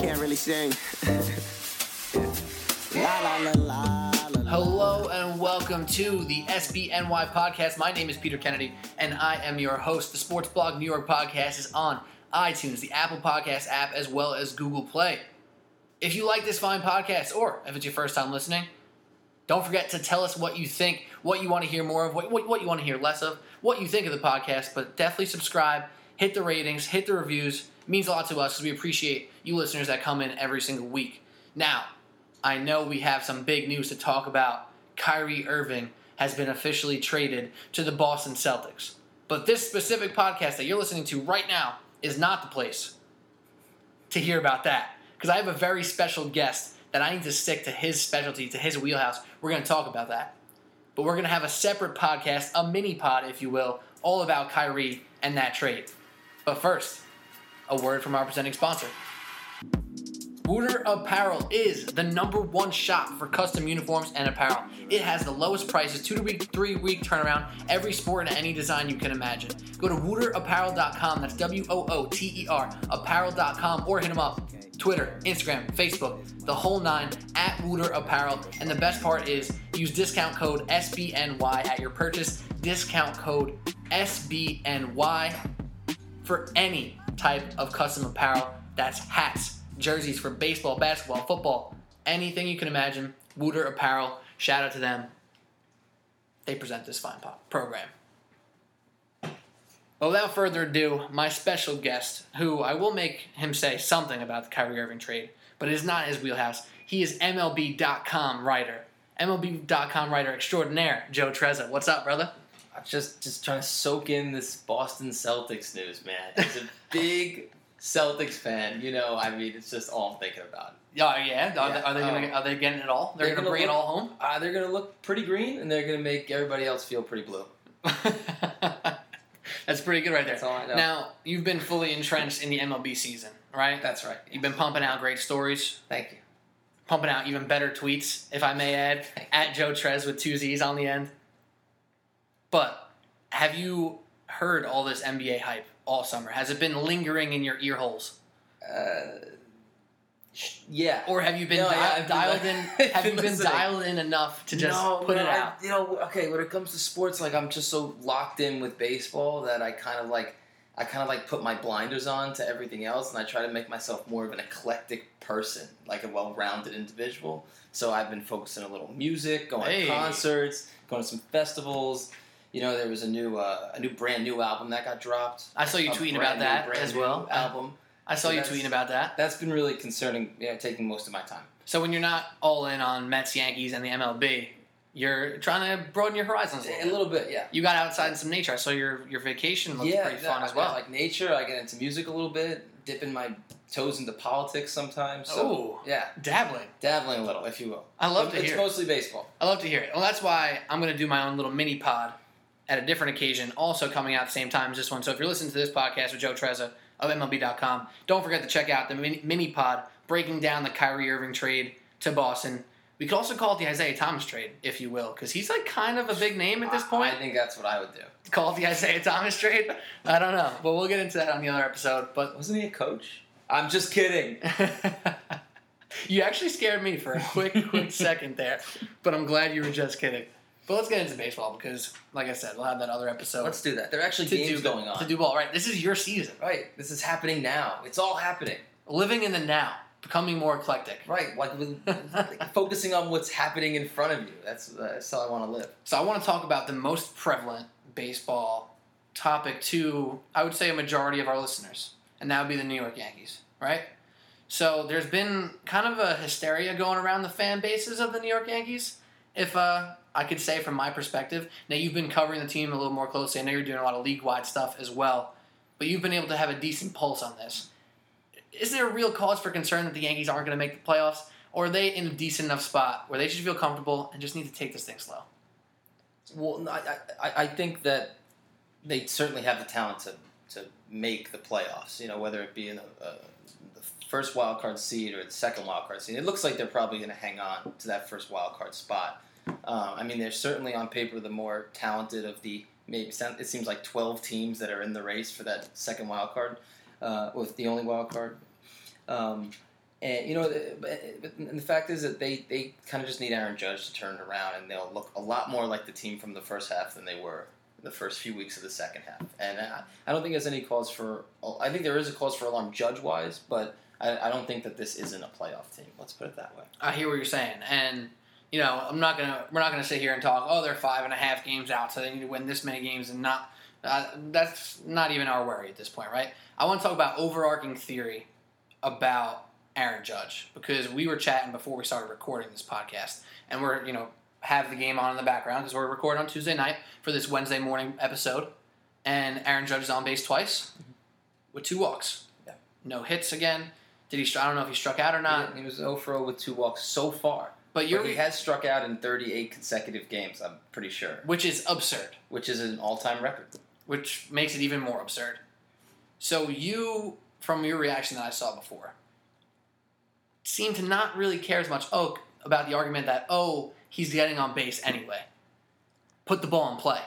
can't really sing. la la la Hello and welcome to the SBNY podcast. My name is Peter Kennedy and I am your host. The Sports Blog New York podcast is on iTunes, the Apple Podcast app, as well as Google Play. If you like this fine podcast, or if it's your first time listening, don't forget to tell us what you think, what you want to hear more of, what, what, what you want to hear less of, what you think of the podcast, but definitely subscribe, hit the ratings, hit the reviews. Means a lot to us because we appreciate you listeners that come in every single week. Now, I know we have some big news to talk about. Kyrie Irving has been officially traded to the Boston Celtics. But this specific podcast that you're listening to right now is not the place to hear about that. Because I have a very special guest that I need to stick to his specialty, to his wheelhouse. We're going to talk about that. But we're going to have a separate podcast, a mini pod, if you will, all about Kyrie and that trade. But first, a word from our presenting sponsor. Wooter Apparel is the number one shop for custom uniforms and apparel. It has the lowest prices, two to week, three week turnaround, every sport and any design you can imagine. Go to wooterapparel.com, that's W O O T E R, apparel.com, or hit them up. Twitter, Instagram, Facebook, the whole nine at Wooter Apparel. And the best part is use discount code SBNY at your purchase. Discount code SBNY for any type of custom apparel. That's hats, jerseys for baseball, basketball, football, anything you can imagine. Wooter Apparel, shout out to them. They present this fine program. Without further ado, my special guest, who I will make him say something about the Kyrie Irving trade, but it is not his wheelhouse. He is MLB.com writer, MLB.com writer extraordinaire, Joe Trezza. What's up, brother? I'm just just trying to soak in this Boston Celtics news, man. As a big Celtics fan, you know, I mean, it's just all I'm thinking about. Yeah, yeah. Are, Yeah, They, are they gonna um, are they getting it all? They're, they're gonna, gonna bring it all home. Uh, they're gonna look pretty green, and they're gonna make everybody else feel pretty blue. That's pretty good right there. That's all I know. Now you've been fully entrenched in the MLB season, right? That's right. You've been pumping out great stories, Thank you. pumping out even better tweets, if I may add, at Joe Trez with two Z's on the end. But have you heard all this NBA hype all summer? Has it been lingering in your ear holes? Uh, yeah. Or have you been No, di- yeah, been dialed in? Have you been been listening. dialed in enough to just no, put no, it I- out? you know, okay. When it comes to sports, like I'm just so locked in with baseball that I kind of like, I kind of like put my blinders on to everything else, and I try to make myself more of an eclectic person, like a well-rounded individual. So I've been focusing a little music, going Hey. to concerts, going to some festivals. You know, there was a new, uh, a new brand new album that got dropped. I saw you A tweeting about new- that as well. Album. I saw So you tweeting about that. That's been really concerning. Yeah, taking most of my time. So when you're not all in on Mets, Yankees, and the MLB, you're trying to broaden your horizons. A A little. little bit, yeah. You got outside in some nature. I saw your your vacation looked yeah, pretty fun I- as well. Like nature. I get into music a little bit, dipping my toes into politics sometimes. So, oh, yeah, dabbling. dabbling a little, if you will. I love But to it's hear. It's mostly baseball. I love to hear it. Well, that's why I'm going to do my own little mini pod at a different occasion, also coming out at the same time as this one. So if you're listening to this podcast with Joe Trezza of MLB.com, don't forget to check out the mini, pod breaking down the Kyrie Irving trade to Boston. We could also call it the Isaiah Thomas trade, if you will, because he's like kind of a big name at this point. I, think that's what I would do. call it the Isaiah Thomas trade. I don't know, but we'll get into that on the other episode. But Wasn't he a coach? I'm just kidding. you actually scared me for a quick, quick second there. But I'm glad you were just kidding. But let's get into baseball because, like I said, we'll have that other episode Let's do that. There are actually to games do going on. to do ball. Right, this is your season. right, this is happening now. It's all happening. Living in the now, becoming more eclectic. Right, like, with, like focusing on what's happening in front of you. That's that's how I want to live. So I want to talk about the most prevalent baseball topic to, I would say, a majority of our listeners, and that would be the New York Yankees, right? So there's been kind of a hysteria going around the fan bases of the New York Yankees. If uh, I could say from my perspective, now you've been covering the team a little more closely. I know you're doing a lot of league-wide stuff as well, but you've been able to have a decent pulse on this. Is there a real cause for concern that the Yankees aren't going to make the playoffs, or are they in a decent enough spot where they should feel comfortable and just need to take this thing slow? Well, I, I, I think that they certainly have the talent to, to make the playoffs. You know, whether it be in a, the first wild card seed or the second wild card seed. It looks like they're probably going to hang on to that first wild card spot. Um, I mean, they're certainly on paper the more talented of the maybe. It seems like twelve teams that are in the race for that second wild card, uh, with the only wild card. Um, And you know, the, and the fact is that they, they kind of just need Aaron Judge to turn it around, and they'll look a lot more like the team from the first half than they were the first few weeks of the second half. And I, I don't think there's any cause for. I think there is a cause for alarm judge wise, but I, I don't think that this isn't a playoff team. Let's put it that way. I hear what you're saying, and you know, I'm not gonna we're not gonna sit here and talk. Oh, they're five and a half games out, so they need to win this many games, and not. Uh, that's not even our worry at this point, right? I want to talk about overarching theory about Aaron Judge because we were chatting before we started recording this podcast, and we're you know have the game on in the background because we're recording on Tuesday night for this Wednesday morning episode, and Aaron Judge is on base twice with two walks, Yeah. no hits again. Did he? I don't know if he struck out or not, he, he was 0 for 0 with two walks so far. but But he has struck out in 38 consecutive games. I'm pretty sure, which is absurd. which is an all-time record. which makes it even more absurd. So you, from your reaction that I saw before, seem to not really care as much oh, about the argument that oh he's getting on base anyway. Put the ball in play.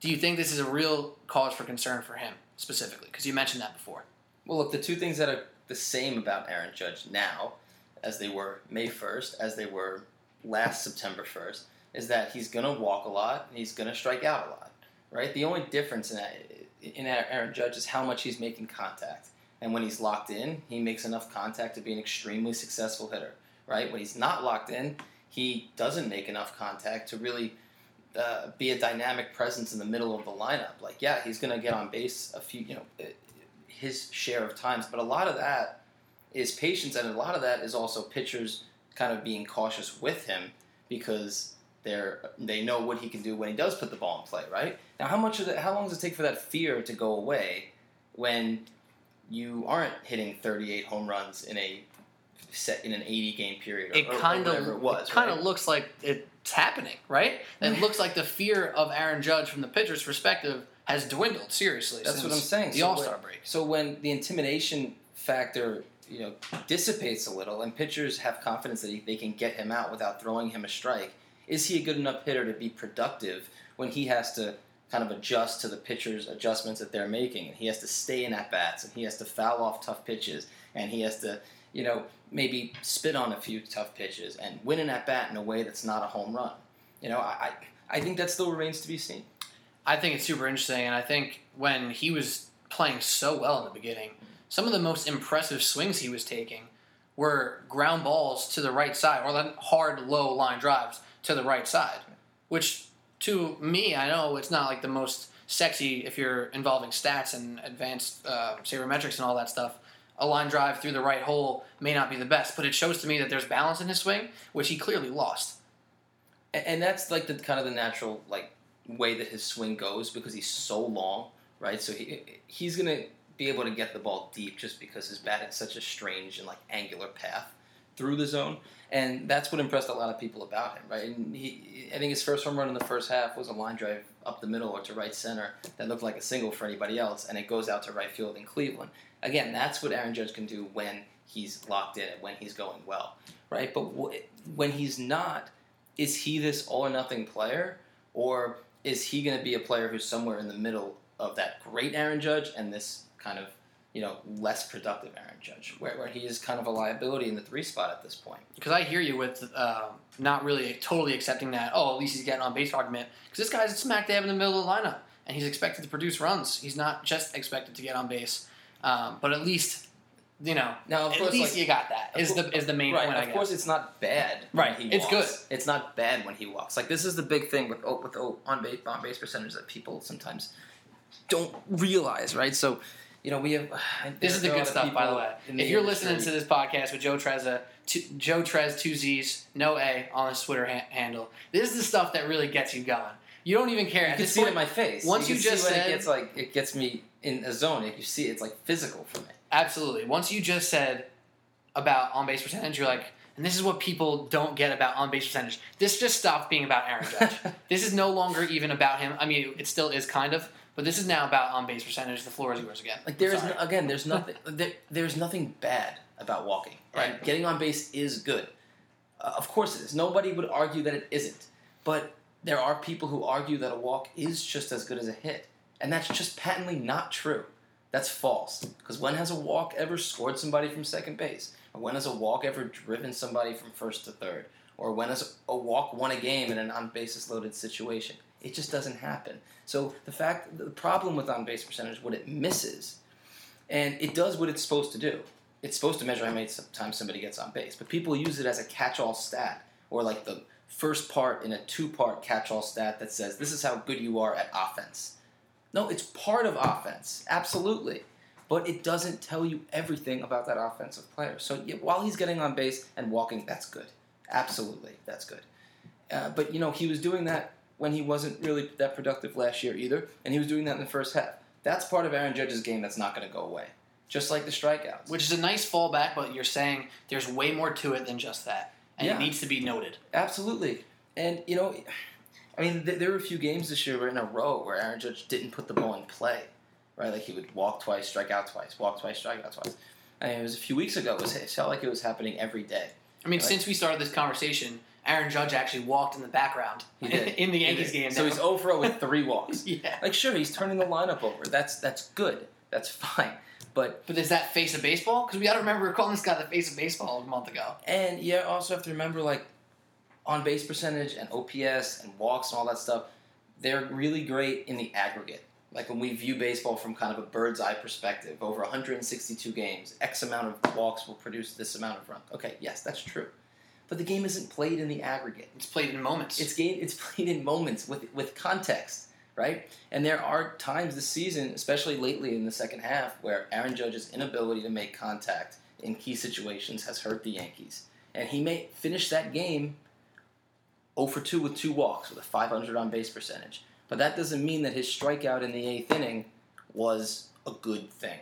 Do you think this is a real cause for concern for him specifically? Because you mentioned that before. Well, look, the two things that are the same about Aaron Judge now, as they were May 1st, as they were last September 1st, is that he's going to walk a lot and he's going to strike out a lot, right? The only difference in, that, in Aaron Judge is how much he's making contact. And when he's locked in, he makes enough contact to be an extremely successful hitter, right? When he's not locked in, he doesn't make enough contact to really uh, be a dynamic presence in the middle of the lineup. Like, yeah, he's going to get on base a few, you know, his share of times, but a lot of that is patience, and a lot of that is also pitchers kind of being cautious with him because they're they know what he can do when he does put the ball in play. Right now, how much of that? How long does it take for that fear to go away when you aren't hitting 38 home runs in a set in an 80 game period? Or, It kind of it was. kind right? of looks like it's happening, right? It looks like the fear of Aaron Judge from the pitcher's perspective has dwindled seriously. That's what I'm saying. The So All Star break. So when the intimidation factor, you know, dissipates a little, and pitchers have confidence that he, they can get him out without throwing him a strike, is he a good enough hitter to be productive when he has to kind of adjust to the pitcher's adjustments that they're making, and he has to stay in at bats, and he has to foul off tough pitches, and he has to, you know, maybe spit on a few tough pitches and win an at bat in a way that's not a home run. You know, I I I think that still remains to be seen. I think it's super interesting, and I think when he was playing so well in the beginning, some of the most impressive swings he was taking were ground balls to the right side, or hard low line drives to the right side, which to me, I know it's not like the most sexy if you're involving stats and advanced uh, sabermetrics and all that stuff. A line drive through the right hole may not be the best, but it shows to me that there's balance in his swing, which he clearly lost. And that's like the kind of the natural like way that his swing goes because he's so long, right? So he he's gonna be able to get the ball deep just because his bat is such a strange and like angular path through the zone, and that's what impressed a lot of people about him, right? And he, I think his first home run in the first half was a line drive up the middle or to right center that looked like a single for anybody else, and it goes out to right field in Cleveland. Again, that's what Aaron Judge can do when he's locked in and when he's going well, right? But wh- when he's not, is he this all or nothing player, or is he going to be a player who's somewhere in the middle of that great Aaron Judge and this kind of you know less productive Aaron Judge, where, where he is kind of a liability in the three spot at this point? because I hear you with uh, not really totally accepting that. Oh, at least he's getting on base argument because this guy's smack dab in the middle of the lineup, and he's expected to produce runs. He's not just expected to get on base, um, but at least you know. Now, of at course, least like- you got that is of Is cour- the is the main right. point? I of guess. course, it's not bad. Right, he it's good. It's not bad when he walks. Like this is the big thing with oh, with oh, on base on base percentage that people sometimes don't realize, right? So. You know, we have. This is the good stuff, by the way. in If you're listening to this podcast with Joe Trezza, two, Joe Trez two Z's, no A on his Twitter ha- handle, this is the stuff that really gets you going. You don't even care. You At can see it in my face. once you, you just see said- it gets like it gets me in a zone. Like you see, it's like physical for me. Absolutely. Once you just said about on base percentage, you're like, and this is what people don't get about on base percentage. This just stopped being about Aaron Judge. this is no longer even about him. I mean, it still is kind of, but this is now about on base percentage. The floor is yours again. Like there is no, again, there's nothing. there, there's nothing bad about walking. And Right. getting on base is good. Uh, of course it is. Nobody would argue that it isn't. But there are people who argue that a walk is just as good as a hit, and that's just patently not true. That's false. Because when has a walk ever scored somebody from second base? Or when has a walk ever driven somebody from first to third? Or when has a walk won a game in an on bases loaded situation? It just doesn't happen. So the fact, the problem with on base percentage, is what it misses, and it does what it's supposed to do. It's supposed to measure how many times somebody gets on base, but people use it as a catch-all stat or like the first part in a two-part catch-all stat that says this is how good you are at offense. No, it's part of offense, absolutely, but it doesn't tell you everything about that offensive player. So yeah, while he's getting on base and walking, that's good, absolutely, that's good. Uh, but you know he was doing that when he wasn't really that productive last year either, and he was doing that in the first half. That's part of Aaron Judge's game that's not going to go away. Just like the strikeouts. Which is a nice fallback, but you're saying there's way more to it than just that. And Yeah. it needs to be noted. Absolutely. And, you know, I mean, th- there were a few games this year in a row where Aaron Judge didn't put the ball in play, right? Like he would walk twice, strike out twice, walk twice, strike out twice. I mean, it was a few weeks ago. It, was, it felt like it was happening every day. I mean, since we started this conversation, Aaron Judge actually walked in the background in the Yankees game. So now. he's 0 for 0 with three walks. yeah. Like, sure, he's turning the lineup over. That's that's good. That's fine. But But is that face of baseball? Because we got to remember we're calling this guy the face of baseball a month ago. And yeah, also have to remember, like, on base percentage and OPS and walks and all that stuff, they're really great in the aggregate. Like when we view baseball from kind of a bird's eye perspective, over 162 games, X amount of walks will produce this amount of runs. Okay, yes, that's true. But the game isn't played in the aggregate. It's played in moments. It's game. It's played in moments with with context, right? And there are times this season, especially lately in the second half, where Aaron Judge's inability to make contact in key situations has hurt the Yankees, and he may finish that game 0 for 2 with two walks with a 500 on base percentage. But that doesn't mean that his strikeout in the eighth inning was a good thing.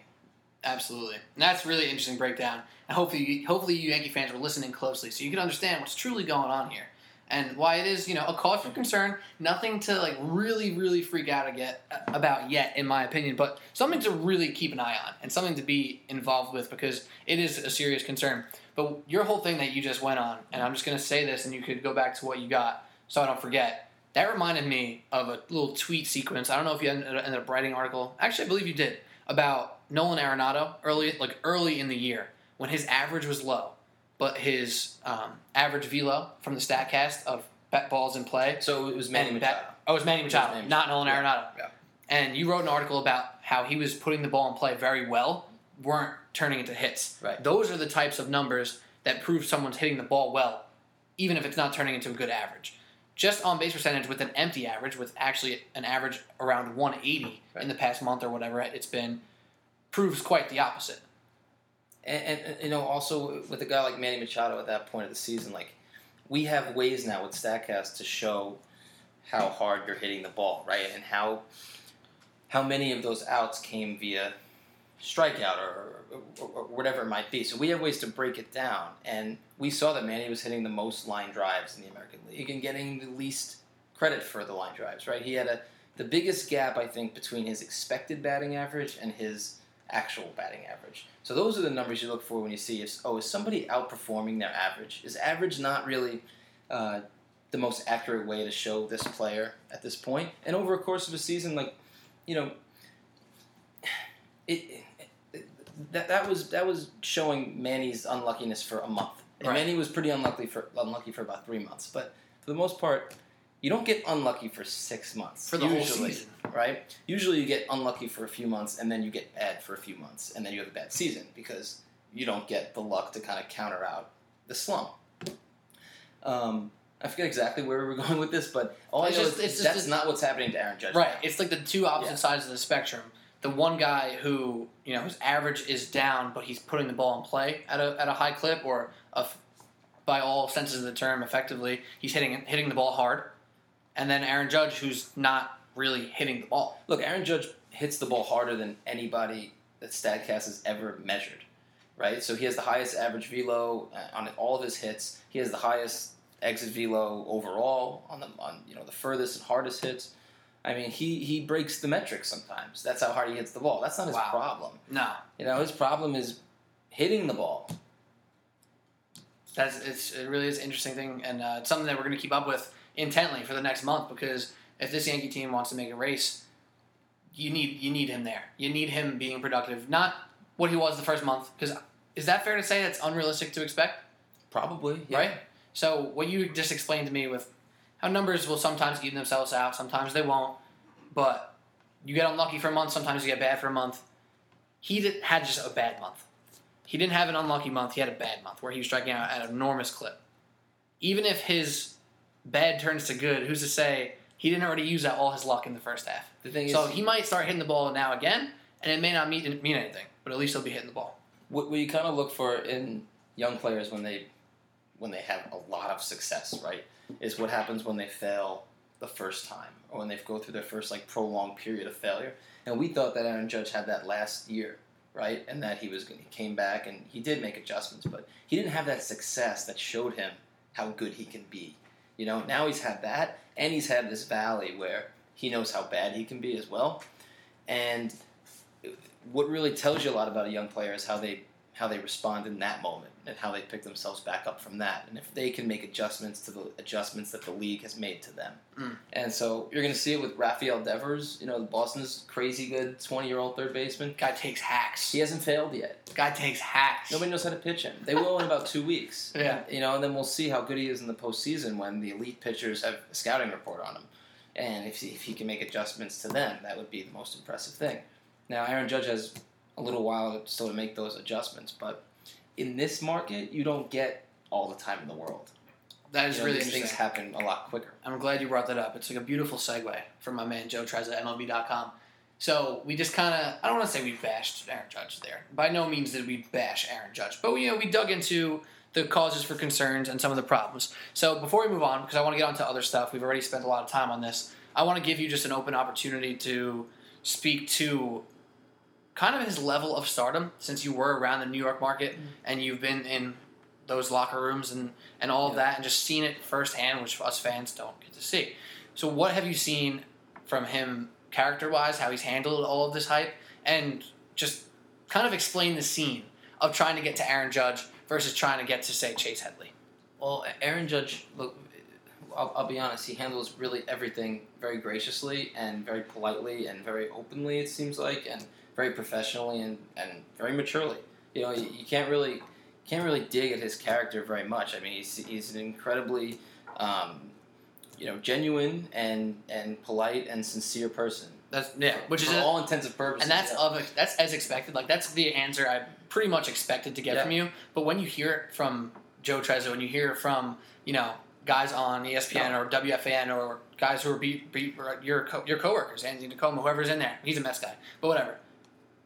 Absolutely. And that's really interesting breakdown. And hopefully, hopefully you Yankee fans were listening closely so you can understand what's truly going on here and why it is, you know, a cause for concern. Nothing to like really, really freak out get, about yet, in my opinion, but something to really keep an eye on and something to be involved with because it is a serious concern. But your whole thing that you just went on, and I'm just going to say this, and you could go back to what you got so I don't forget. That reminded me of a little tweet sequence. I don't know if you ended up writing an article. Actually, I believe you did about Nolan Arenado early, like early in the year when his average was low, but his um, average velo from the Statcast of bet balls in play. So it was Manny Machado. that- oh, it was Manny Machado, Manny not Nolan. Arenado. Yeah. And you wrote an article about how he was putting the ball in play very well, weren't turning into hits. Right. Those are the types of numbers that prove someone's hitting the ball well, even if it's not turning into a good average. Just on base percentage with an empty average, with actually an average around 180 Right. in the past month or whatever it's been, proves quite the opposite. And, and, and, you know, also with a guy like Manny Machado at that point of the season, like we have ways now with Statcast to show how hard you're hitting the ball, right, and how how many of those outs came via strikeout or, or, or whatever it might be. So we have ways to break it down, and we saw that Manny was hitting the most line drives in the American League and getting the least credit for the line drives, right? He had a the biggest gap I think between his expected batting average and his actual batting average. So those are the numbers you look for when you see if oh is somebody outperforming their average? Is average not really uh, the most accurate way to show this player at this point? And over a course of a season, like you know, it, it that that was that was showing Manny's unluckiness for a month. And Right. Manny was pretty unlucky for unlucky for about three months, but for the most part. You don't get unlucky for six months. For the whole season. right? Usually you get unlucky for a few months and then you get bad for a few months and then you have a bad season because you don't get the luck to kind of counter out the slump. Um, I forget exactly where we were going with this, but all It's I know just- is it's that's a- not what's happening to Aaron Judge. Right. now. It's like the two opposite Yeah. sides of the spectrum. The one guy who, you know, his average is down, but he's putting the ball in play at a, at a high clip or a, by all senses of the term, effectively, he's hitting hitting the ball hard. And then Aaron Judge, who's not really hitting the ball. Look, Aaron Judge hits the ball harder than anybody that Statcast has ever measured, right? So he has the highest average velo uh, on all of his hits. He has the highest exit velo overall on the on you know the furthest and hardest hits. I mean, he he breaks the metrics sometimes. That's how hard he hits the ball. That's not his Wow. problem. No, You know, his problem is hitting the ball. that's it's it really is an interesting thing, and uh, it's something that we're going to keep up with intently for the next month because if this Yankee team wants to make a race, you need you need him there. You need him being productive, not what he was the first month because is that fair to say that's unrealistic to expect? Probably, yeah. Right. So what you just explained to me with how numbers will sometimes even themselves out, sometimes they won't. But you get unlucky for a month, sometimes you get bad for a month. He did, had just a bad month. He didn't have an unlucky month. He had a bad month where he was striking out at an enormous clip. Even if his bad turns to good, who's to say he didn't already use that all his luck in the first half? The thing So is, he might start hitting the ball now again, and it may not mean, mean anything, but at least he'll be hitting the ball. what, what you kind of look for in young players when they when they have a lot of success, right, is what happens when they fail the first time or when they go through their first like prolonged period of failure. And we thought that Aaron Judge had that last year, right, and that he was he came back and he did make adjustments, but he didn't have that success that showed him how good he can be. You know, now he's had that, and he's had this valley where he knows how bad he can be as well. And what really tells you a lot about a young player is how they how they respond in that moment and how they pick themselves back up from that, and if they can make adjustments to the adjustments that the league has made to them. Mm. And so you're going to see it with Rafael Devers, you know, Boston's crazy good 20 year old third baseman. Guy takes hacks. He hasn't failed yet. Guy takes hacks. Nobody knows how to pitch him. They will in about two weeks. Yeah. You know, and then we'll see how good he is in the postseason when the elite pitchers have a scouting report on him. And if he, if he can make adjustments to them, that would be the most impressive thing. Now, Aaron Judge has a little while still to make those adjustments, but in this market, you don't get all the time in the world. That is You know, really interesting. things happen a lot quicker. I'm glad you brought that up. It's like a beautiful segue from my man Joe Trez at MLB.com. So we just kind of, I don't want to say we bashed Aaron Judge there. By no means did we bash Aaron Judge, but we, you know, we dug into the causes for concerns and some of the problems. So before we move on, because I want to get on to other stuff, we've already spent a lot of time on this. I want to give you just an open opportunity to speak to kind of his level of stardom since you were around the New York market mm. and you've been in those locker rooms and, and all of that and just seen it firsthand, which us fans don't get to see. So, what have you seen from him character wise, how he's handled all of this hype, and just kind of explain the scene of trying to get to Aaron Judge versus trying to get to, say, Chase Headley? Well, Aaron Judge, look, I'll, I'll be honest, he handles really everything very graciously and very politely and very openly, it seems like, and very professionally and, and very maturely. You know, you, you can't really can't really dig at his character very much. I mean, he's, he's an incredibly, um, you know, genuine and, and polite and sincere person. That's yeah, which is for a, all intents and purposes. and that's yeah. of that's as expected. Like that's the answer I pretty much expected to get Yeah. from you. But when you hear it from Joe Trezza and you hear it from you know guys on ESPN or WFAN or guys who are beat, beat your co- your coworkers, Anthony DiComo, whoever's in there, he's a mess guy, but whatever.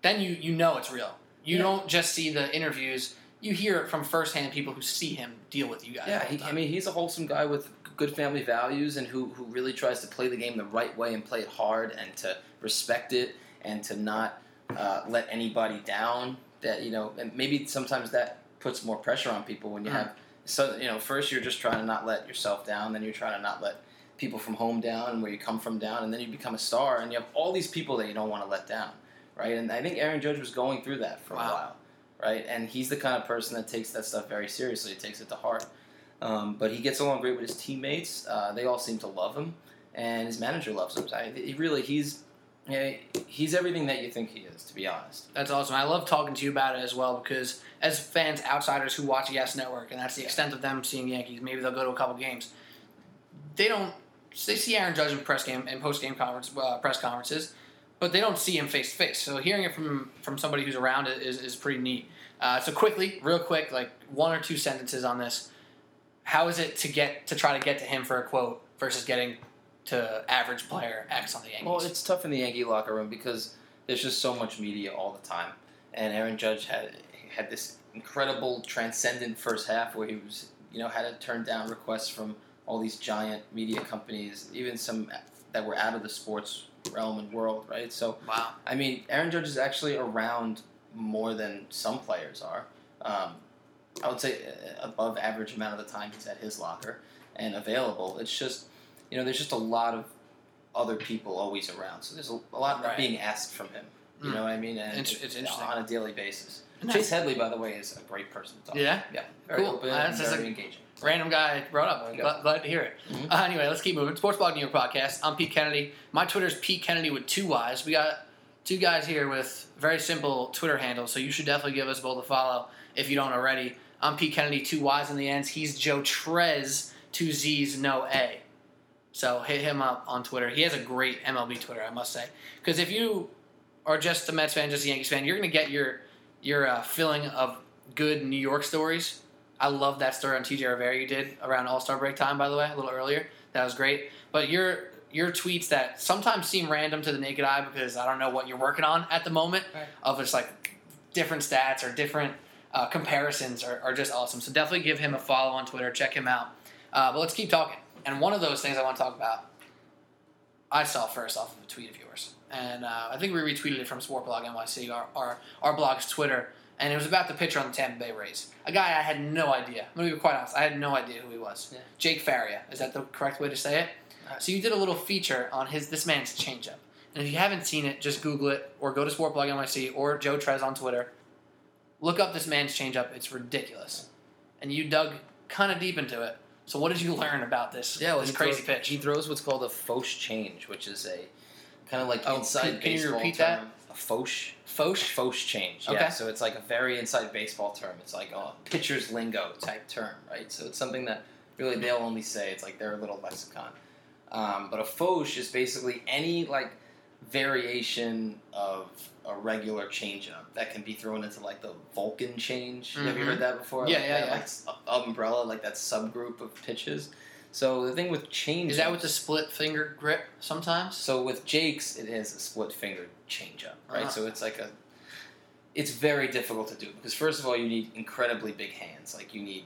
Then you you know it's real. You Yeah. don't just see the interviews. You hear it from firsthand people who see him deal with you guys. Yeah, he, I mean, he's a wholesome guy with good family values and who, who really tries to play the game the right way and play it hard and to respect it and to not uh, let anybody down. That you know, and maybe sometimes that puts more pressure on people when you Mm. have. So you know, first you're just trying to not let yourself down, then you're trying to not let people from home down and where you come from down, and then you become a star, and you have all these people that you don't want to let down, right? And I think Aaron Judge was going through that for Wow. a while, right? And he's the kind of person that takes that stuff very seriously, takes it to heart. Um, but he gets along great with his teammates. Uh, they all seem to love him, and his manager loves him. I, he really he's yeah, he's everything that you think he is. To be honest, That's awesome. I love talking to you about it as well because as fans, outsiders who watch Yes Network, and that's the extent of them seeing Yankees, maybe they'll go to a couple games. They don't. They see Aaron Judge in press game and post game conference uh, press conferences, but they don't see him face to face. So hearing it from from somebody who's around is, is pretty neat. Uh, so quickly, real quick, like one or two sentences on this. How is it to get to try to get to him for a quote versus getting to average player X on the Yankees? well, it's tough in the Yankee locker room because there's just so much media all the time, and Aaron Judge had had this incredible transcendent first half where he was you know had to turn down requests from all these giant media companies, even some that were out of the sports realm and world, right? So wow. I mean, Aaron Judge is actually around more than some players are. Um, I would say uh, above average amount of the time he's at his locker and available. It's just, you know, there's just a lot of other people always around. So there's a, a lot Right. being asked from him. You Mm. know what I mean? And It's- it's interesting. on a daily basis. And Chase Headley, by the way, is a great person to talk Yeah? to. Yeah. Very Cool. open Uh, that's very a- engaging. Random guy brought up. Glad, glad to hear it. Mhm. Uh, anyway, let's keep moving. Sports Blog New York Podcast. I'm Pete Kennedy. My Twitter is Pete Kennedy with two Y's. We got two guys here with very simple Twitter handles, so you should definitely give us both a follow if you don't already. I'm Pete Kennedy, two Y's in the ends. He's Joe Trez, two Z's, no A. So hit him up on Twitter. He has a great MLB Twitter, I must say. Because if you are just a Mets fan, just a Yankees fan, you're going to get your your uh, filling of good New York stories. I love that story on TJ Rivera you did around All Star break time, by the way, a little earlier. That was great. But your your tweets that sometimes seem random to the naked eye because I don't know what you're working on at the moment Right. of just like different stats or different uh, comparisons are, are just awesome. So definitely give him a follow on Twitter. Check him out. Uh, but let's keep talking. And one of those things I want to talk about, I saw first off of a tweet of yours, and uh, I think we retweeted it from Sportblog NYC, our, our our blog's Twitter, and it was about the pitcher on the Tampa Bay Rays, a guy I had no idea. I'm gonna be quite honest, I had no idea who he was. Yeah. Jake Faria, is that the correct way to say it? Right. So you did a little feature on his this man's changeup, and if you haven't seen it, just Google it or go to Sportblog NYC or Joe Trez on Twitter. Look up this man's changeup; it's ridiculous, and you dug kind of deep into it. So what did you learn about this? Yeah, well, this crazy throws, pitch. He throws what's called a fosh change, which is a kind of like Oh, inside can- can you repeat term. A fosh. Fosh. Fosh change. Okay. Yeah. So it's like a very inside baseball term. It's like a pitcher's lingo type term, right? So it's something that really they'll only say. It's like their little lexicon. Um, but a fosh is basically any like variation of a regular changeup that can be thrown into like the Vulcan change. Have you Mhm. heard that before? Yeah, like yeah, that, yeah. Like umbrella, like that subgroup of pitches. So the thing with change Is that with the split finger grip sometimes? so with Jake's, it is a split fingered changeup, right? Uh-huh. So it's like a, it's very difficult to do because first of all, you need incredibly big hands. Like you need,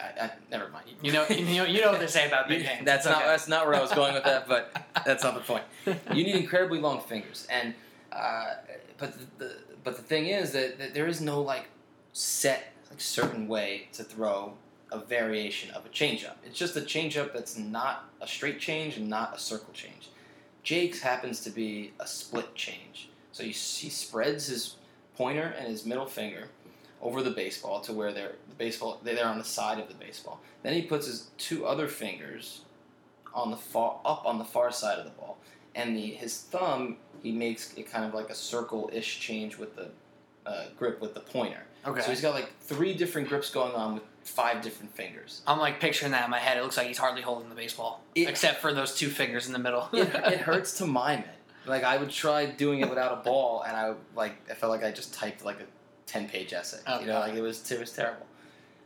I, I never mind. You know, you know, you know what they say about big hands. That's It's not that's not where I was going with that, but that's not the point. You need incredibly long fingers, and uh, but the, the but the thing is that, that there is no like set like certain way to throw a variation of a changeup. It's just a changeup that's not a straight change and not a circle change. Jake's happens to be a split change, so he, he spreads his pointer and his middle finger over the baseball to where they're the baseball they're on the side of the baseball. Then he puts his two other fingers on the far up on the far side of the ball, and the his thumb he makes it kind of like a circle-ish change with the uh, grip with the pointer. Okay. So he's got like three different grips going on with five different fingers. I'm like picturing that in my head. It looks like he's hardly holding the baseball, It- except for those two fingers in the middle. It, it hurts to mime it. Like I would try doing it without a ball, and I like I felt like I just typed like a ten page essay. Oh, you know, God. like it was it was terrible.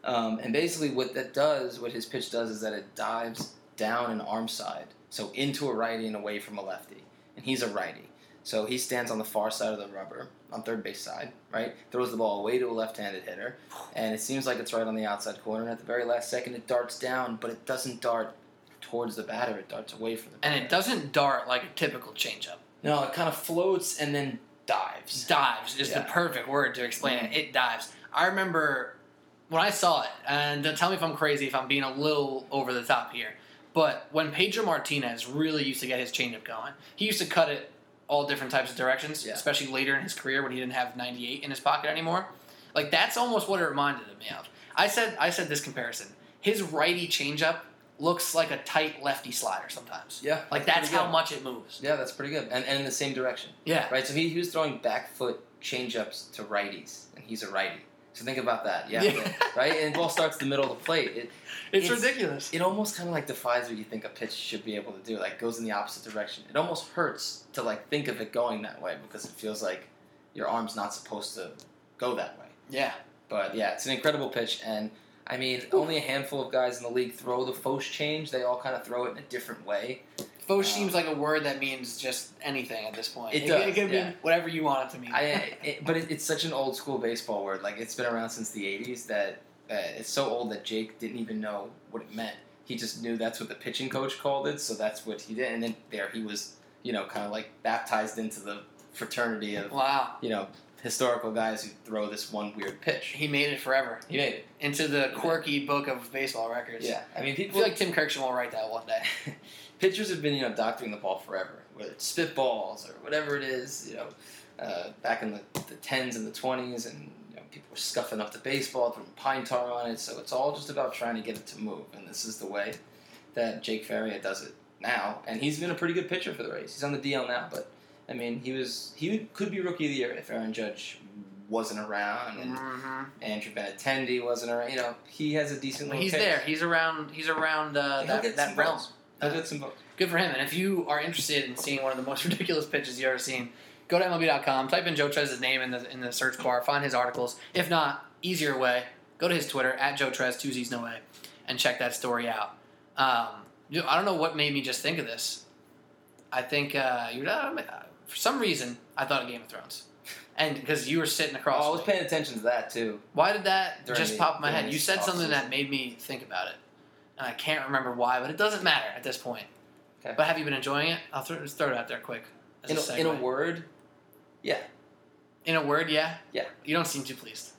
Um, and basically, what that does, what his pitch does, is that it dives down an arm side, so into a righty and away from a lefty. And he's a righty, so he stands on the far side of the rubber, on third base side, right? Throws the ball away to a left-handed hitter, and it seems like it's right on the outside corner. And at the very last second, it darts down, but it doesn't dart towards the batter; it darts away from the batter. and it doesn't dart like a typical changeup. No, it kind of floats and then dives. Dives is the perfect word to explain it. It dives. I remember when I saw it, and tell me if I'm crazy, if I'm being a little over the top here. But when Pedro Martinez really used to get his changeup going, he used to cut it all different types of directions, Yeah. especially later in his career when he didn't have 98 in his pocket anymore. Like that's almost what it reminded me of. I said I said this comparison. His righty changeup looks like a tight lefty slider sometimes. Yeah, Like that's pretty how much it moves. Yeah, that's pretty good, and, and in the same direction, Yeah. right? So he, he was throwing back foot changeups to righties, and he's a righty. So think about that, yeah, Yeah. right. And it ball starts the middle of the plate. It It's, It's- ridiculous. it almost kind of like defies what you think a pitch should be able to do. Like goes in the opposite direction. It almost hurts to like think of it going that way because it feels like your arm's not supposed to go that way. Yeah. But yeah, it's an incredible pitch, and I mean, only a handful of guys in the league throw the fosh change. They all kind of throw it in a different way. Uh, seems like a word that means just anything at this point. It it, does, it could yeah. mean whatever you want it to mean. I, it, but it, it's such an old school baseball word. Like it's been around since the '80s that uh, it's so old that Jake didn't even know what it meant. He just knew that's what the pitching coach called it, so that's what he did. And then there he was, you know, kind of like baptized into the fraternity of wow. you know historical guys who throw this one weird pitch. He made it forever He made it. into the quirky book of baseball records. Yeah, I mean, I feel like Tim Kurkjian will write that one day. pitchers have been you know doctoring the ball forever, whether it's spitballs or whatever it is. You know, uh, back in the the tens and the twenties, and you know, people were scuffing up the baseball, throwing pine tar on it. So it's all just about trying to get it to move, and this is the way that Jake Faria does it now. And he's been a pretty good pitcher for the Rays. He's on the DL now, but I mean, he was he could be rookie of the year if Aaron Judge wasn't around and Mhm. Andrew Benintendi wasn't around. You know, he has a decent. little He's case. there. He's around. He's around uh, that, that realm. Some. Good for him. And if you are interested in seeing one of the most ridiculous pitches you've ever seen, go to MLB.com, type in Joe Trez's name in the in the search bar, find his articles. If not, easier way, go to his Twitter at Joe Trez, two Z's no way, and check that story out. Um, you know, I don't know what made me just think of this. I think uh, you uh, for some reason I thought of Game of Thrones, and because you were sitting Oh, across. I was paying attention to that too. Why did that During just the- pop in my head? You said something off-season. that made me think about it, I can't remember why, but it doesn't matter at this point. Okay. But have you been enjoying it? I'll throw, just throw it out there quick. as In a, a, in a word, In a word, yeah. Yeah. You don't seem too pleased.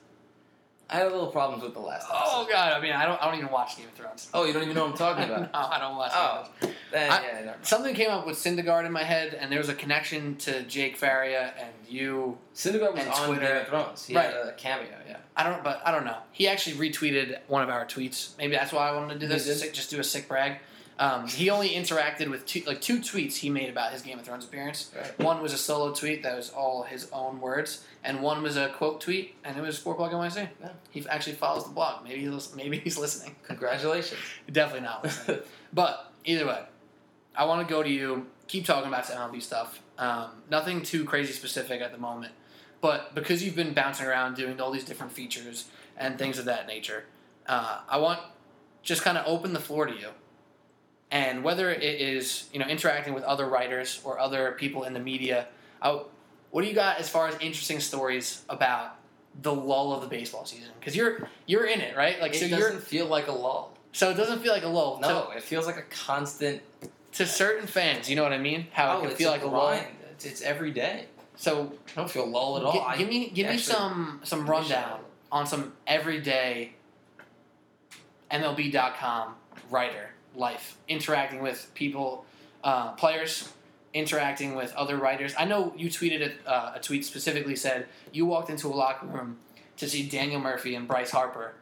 I had a little problems with the last. Oh episode. god, I mean, I don't, I don't even watch Game of Thrones. Oh, you don't even know what I'm talking about. no. I don't watch. Oh. Game of oh, Then, I- yeah. Something came up with Syndergaard in my head, and there was a connection to Jake Faria and you. Syndergaard was on Twitter. Game of Thrones. He Right. had a cameo. Yeah. I don't, but I don't know. He actually retweeted one of our tweets. Maybe that's why I wanted to do this. just do a sick brag. Um, he only interacted with two, like two tweets he made about his Game of Thrones appearance. Right. One was a solo tweet that was all his own words, and one was a quote tweet, and it was for Blog NYC. Yeah. He actually follows the blog. Maybe he's maybe he's listening. Congratulations. Definitely not listening. but either way, I want to go to you. Keep talking about some MLB stuff. Um, nothing too crazy specific at the moment, but because you've been bouncing around doing all these different features and things of that nature, uh, I want just kind of open the floor to you. And whether it is you know interacting with other writers or other people in the media, I, what do you got as far as interesting stories about the lull of the baseball season? Because you're you're in it, right? Like it so doesn't feel like a lull. so it doesn't feel like a lull. No, it feels like a constant. to certain fans, you know what I mean? How oh, it can feel like a lull. It's, it's every day. So I don't feel lull at all. I give me give me some some rundown on some everyday MLB.com writer life interacting with people, uh, players, interacting with other writers. I know you tweeted a, uh, a tweet specifically said you walked into a locker room to see Daniel Murphy and Bryce Harper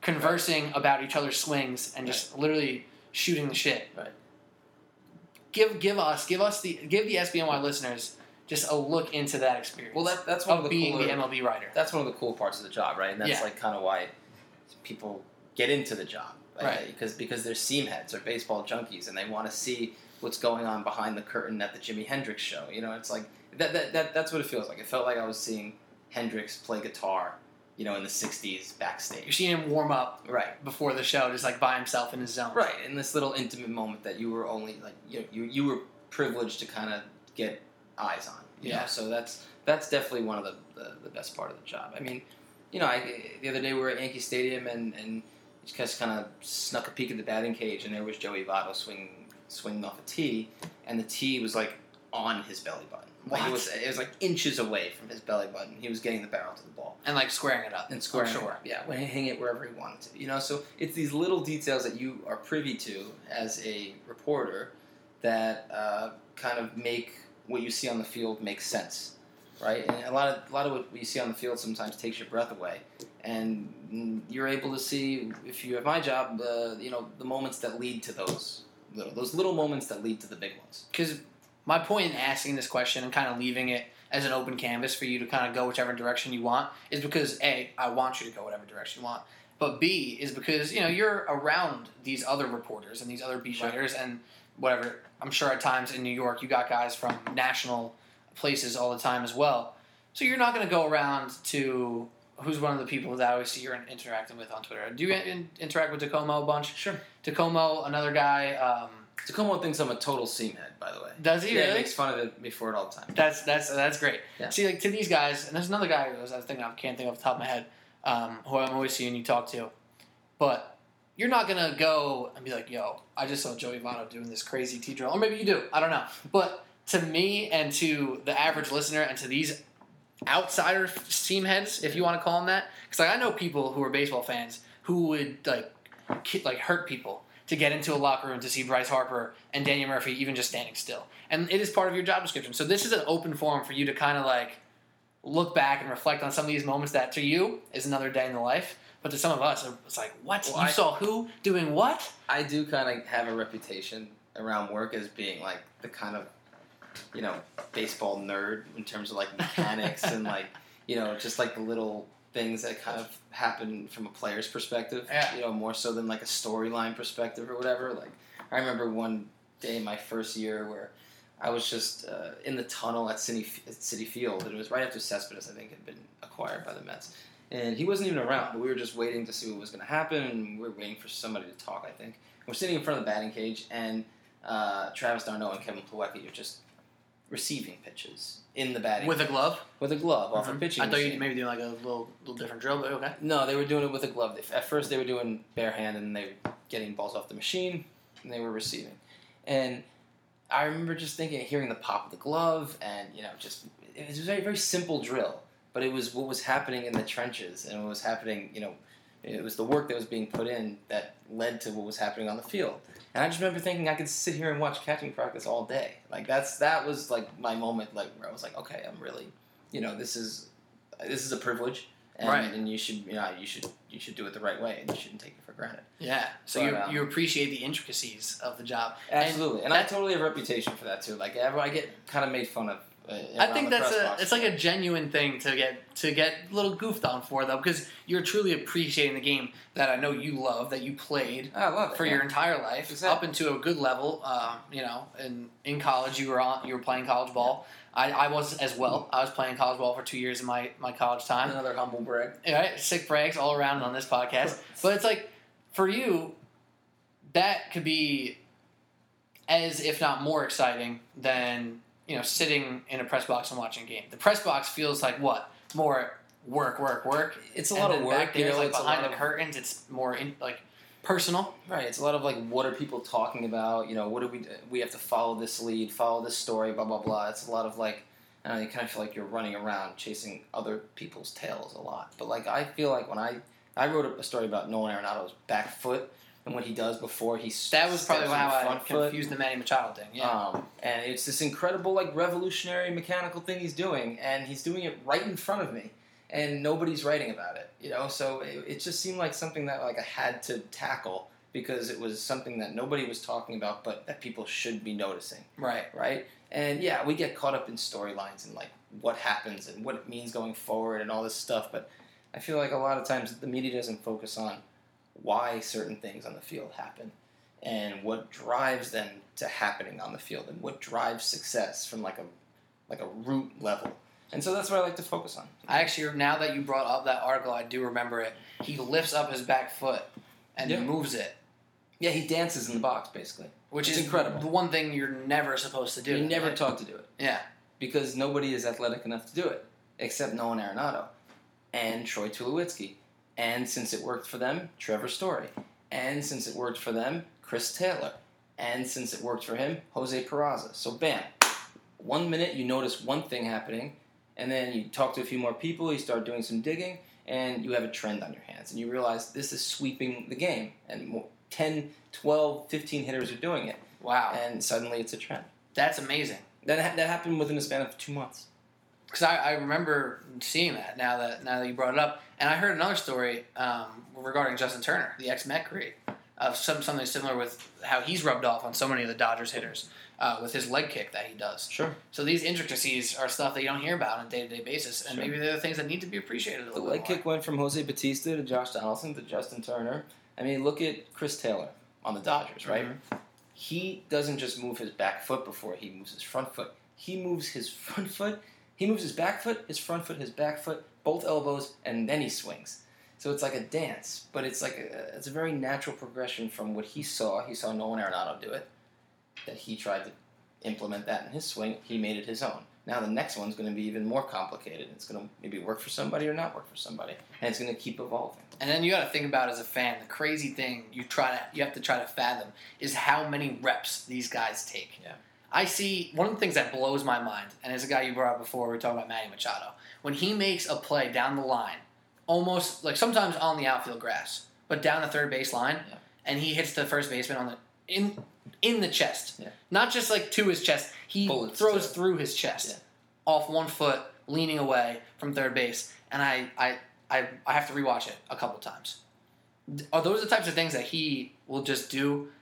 conversing about each other's swings and just literally shooting the shit. Right. Give give us give us the give the SBNY listeners just a look into that experience. Well, that, that's one of of the being cooler, the MLB writer. That's one of the cool parts of the job, right? And that's Yeah. like kind of why people get into the job, Right. Uh, because because they're seam heads or baseball junkies, and they want to see what's going on behind the curtain at the Jimi Hendrix show. You know, it's like that, that, that that's what it feels like. It felt like I was seeing Hendrix play guitar, you know, in the '60s backstage. You're seeing him warm up Right. before the show, just like by himself in his zone. Right, in this little intimate moment that you were only like you you, you were privileged to kind of get eyes on. Yeah. Know? So that's that's definitely one of the, the, the best part of the job. I mean, you know, I, the other day we were at Yankee Stadium and and just kind of snuck a peek at the batting cage and there was Joey Votto swing swinging off a tee and the tee was like on his belly button. Like What? it was it was like inches away from his belly button. He was getting the barrel to the ball And like squaring it up. and squaring I'm it. sure. Yeah, when he hang it wherever he wanted to. You know, so it's these little details that you are privy to as a reporter that uh, kind of make what you see on the field make sense, right? And a lot of a lot of what you see on the field sometimes takes your breath away, and you're able to see if you have my job, uh, you know, the moments that lead to those little those little moments that lead to the big ones. Because my point in asking this question and kind of leaving it as an open canvas for you to kind of go whichever direction you want is because A, I want you to go whatever direction you want. But B is because, you know, you're around these other reporters and these other beat writers and whatever. I'm sure at times in New York you got guys from national places all the time as well. So you're not going to go around to who's one of the people that I always see you're interacting with on Twitter. Do you in, interact with DiComo a bunch? Sure. DiComo, another guy. Um, DiComo thinks I'm a total seamhead, by the way. does he yeah, really? makes fun of it, me for it all the time. That's that's that's great. Yeah. See, like to these guys, and there's another guy who I was thinking I can't think off the top of my head, um, who I'm always seeing you talk to, but you're not gonna go and be like, "Yo, I just saw Joey Votto doing this crazy T drill," or maybe you do. I don't know. But to me and to the average listener and to these outsider team heads, if you want to call them that, because like I know people who are baseball fans who would like like hurt people to get into a locker room to see Bryce Harper and Daniel Murphy even just standing still. And it is part of your job description. So this is an open forum for you to kind of like look back and reflect on some of these moments that to you is another day in the life. But to some of us, it's like, what? Well, you I- saw who doing what? I do kind of have a reputation around work as being like the kind of you know baseball nerd in terms of like mechanics and like you know just like the little things that kind of happen from a player's perspective. Yeah. You know more so than like a storyline perspective or whatever. Like I remember one day my first year where. I was just uh, in the tunnel at City, at Citi Field, and it was right after Cespedes, I think, had been acquired by the Mets and he wasn't even around. But we were just waiting to see what was going to happen, and we were waiting for somebody to talk. I think we're sitting in front of the batting cage, and uh, Travis d'Arnaud and Kevin Plawecki are just receiving pitches in the batting With a glove? with a glove off a Mhm. pitching I thought you maybe doing like a little little different drill, but okay. No, they were doing it with a glove. At first, they were doing bare hand, and they were getting balls off the machine, and they were receiving. And I remember just thinking, hearing the pop of the glove, and you know, just it was a very very simple drill, but it was what was happening in the trenches, and what was happening, you know, it was the work that was being put in that led to what was happening on the field. And I just remember thinking I could sit here and watch catching practice all day. Like that's that was like my moment, like where I was like, okay, I'm really, you know, this is this is a privilege, and, Right. and you should, you know, you should you should do it the right way, and you shouldn't take it for granted. Yeah. So But, you um, you appreciate the intricacies of the job. Absolutely, and, that- I totally have a reputation for that too. Like I get kind of made fun of. Uh, I think that's a it's like a genuine thing to get to get a little goofed on for though because you're truly appreciating the game that I know you love that you played. I love it for yeah. your entire life Exactly. up into a good level. Uh, you know, in in college you were on you were playing college ball. I, I was as well. I was playing college ball for two years in my, my college time. another humble brag. All right, sick brags all around on this podcast. But it's like for you, that could be as if not more exciting than you know sitting in a press box and watching a game. The press box feels like what more work, work, work. It's a And lot of work. Back there, you know, like behind the of, curtains. It's more in, like personal. right. It's a lot of like, what are people talking about? You know, what do we we have to follow this lead, follow this story, blah blah blah. It's a lot of like. I know, you kind of feel like you're running around chasing other people's tails a lot. But like I feel like when I I wrote a story about Nolan Arenado's back foot and what he does before he That was probably how I confused the Manny Machado thing. Yeah. Um, and it's this incredible, like, revolutionary mechanical thing he's doing, and he's doing it right in front of me, and nobody's writing about it, you know. So it, it just seemed like something that like I had to tackle because it was something that nobody was talking about, but that people should be noticing, right. right? And yeah, we get caught up in storylines and like what happens and what it means going forward and all this stuff, but I feel like a lot of times the media doesn't focus on why certain things on the field happen and what drives them to happening on the field and what drives success from like a like a root level. And so that's what I like to focus on. I actually now that you brought up that article, I do remember it. He lifts up his back foot and Yeah. moves it. Yeah, he dances in the box basically. which is incredible. The one thing you're never supposed to do. You're never right? taught to do it Yeah, because nobody is athletic enough to do it except Nolan Arenado and Troy Tulowitzki. And since it worked for them, Trevor Story. And since it worked for them, Chris Taylor. And since it worked for him, Jose Peraza. So bam, one minute you notice one thing happening, and then you talk to a few more people, you start doing some digging, and you have a trend on your hands. And you realize this is sweeping the game. And more, 10, 12, 15 hitters are doing it. wow, And suddenly it's a trend. that's amazing. That, ha- that happened within a span of two months. Because I, I remember seeing that now that now that you brought it up, and I heard another story um, regarding Justin Turner, the ex Met great, of some something similar with how he's rubbed off on so many of the Dodgers hitters uh, with his leg kick that he does. Sure. So these intricacies are stuff that you don't hear about on a day to day basis, and Sure. maybe they're the things that need to be appreciated a The little leg more. kick went from Jose Bautista to Josh Donaldson to Justin Turner. I mean, look at Chris Taylor on the Dodgers, right? Mhm. He doesn't just move his back foot before he moves his front foot. He moves his front foot, he moves his back foot, his front foot, his back foot, both elbows, and then he swings. So it's like a dance, but it's like a, it's a very natural progression from what he saw. He saw Nolan Arenado do it, that he tried to implement that in his swing. He made it his own. Now the next one's going to be even more complicated. It's going to maybe work for somebody or not work for somebody, and it's going to keep evolving. And then you got to think about as a fan, the crazy thing you try to you have to try to fathom is how many reps these guys take. Yeah. I see one of the things that blows my mind, and as a guy you brought up before, we were talking about Manny Machado. When he makes a play down the line, almost like sometimes on the outfield grass, but down the third base line, Yeah. and he hits the first baseman on the in in the chest, Yeah. not just like to his chest. He Bullets throws through his chest, Yeah. off one foot, leaning away from third base, and I I I, I have to rewatch it a couple times. Are those the types of things that he will just do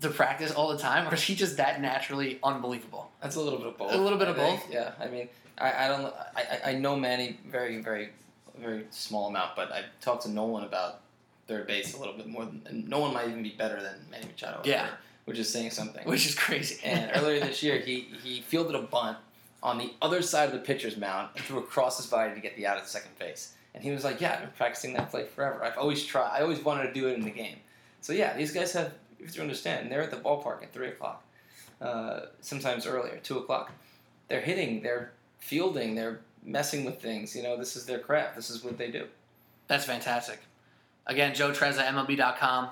to practice all the time, or is he just that naturally unbelievable? That's a little bit of both. A little bit I of think. both? Yeah, I mean, I, I don't. I, I- know Manny very, very, very small amount, but I talked to Nolan about third base a little bit more than, and no one might even be better than Manny Machado. Yeah. third, which is saying something. Which is crazy. and earlier this year, he he fielded a bunt on the other side of the pitcher's mound and threw across his body to get the out at second base. And he was like, "Yeah, I've been practicing that play forever. I've always tried. I always wanted to do it in the game." So yeah, these guys have. You have to understand, they're at the ballpark at three o'clock, uh, sometimes earlier, two o'clock. They're hitting. They're fielding. They're messing with things. You know, this is their craft. This is what they do. That's fantastic. Again, Joe Trez at MLB.com.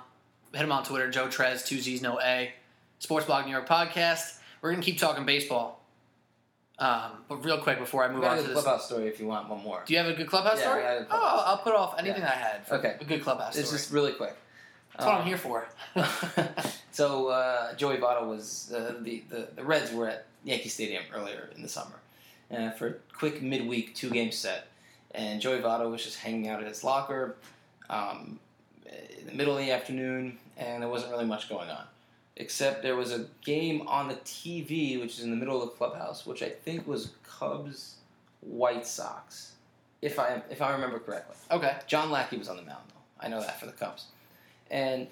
Hit him on Twitter, Joe Trez, two Z's, no A. Sports Blog New York podcast. We're going to keep talking baseball. Um, but real quick before I move on to this. clubhouse story if you want one more. Do you have a good clubhouse Yeah, story? A oh, clubhouse I'll put off anything Yeah. I had. For Okay. A good clubhouse story. It's story. just really quick. That's what Um, I'm here for. so uh, Joey Votto was uh, the, the the Reds were at Yankee Stadium earlier in the summer uh, for a quick midweek two game set, and Joey Votto was just hanging out at his locker um, in the middle of the afternoon, and there wasn't really much going on, except there was a game on the TV which is in the middle of the clubhouse, which I think was Cubs White Sox, if I if I remember correctly. Okay. John Lackey was on the mound, though. I know that for the Cubs. And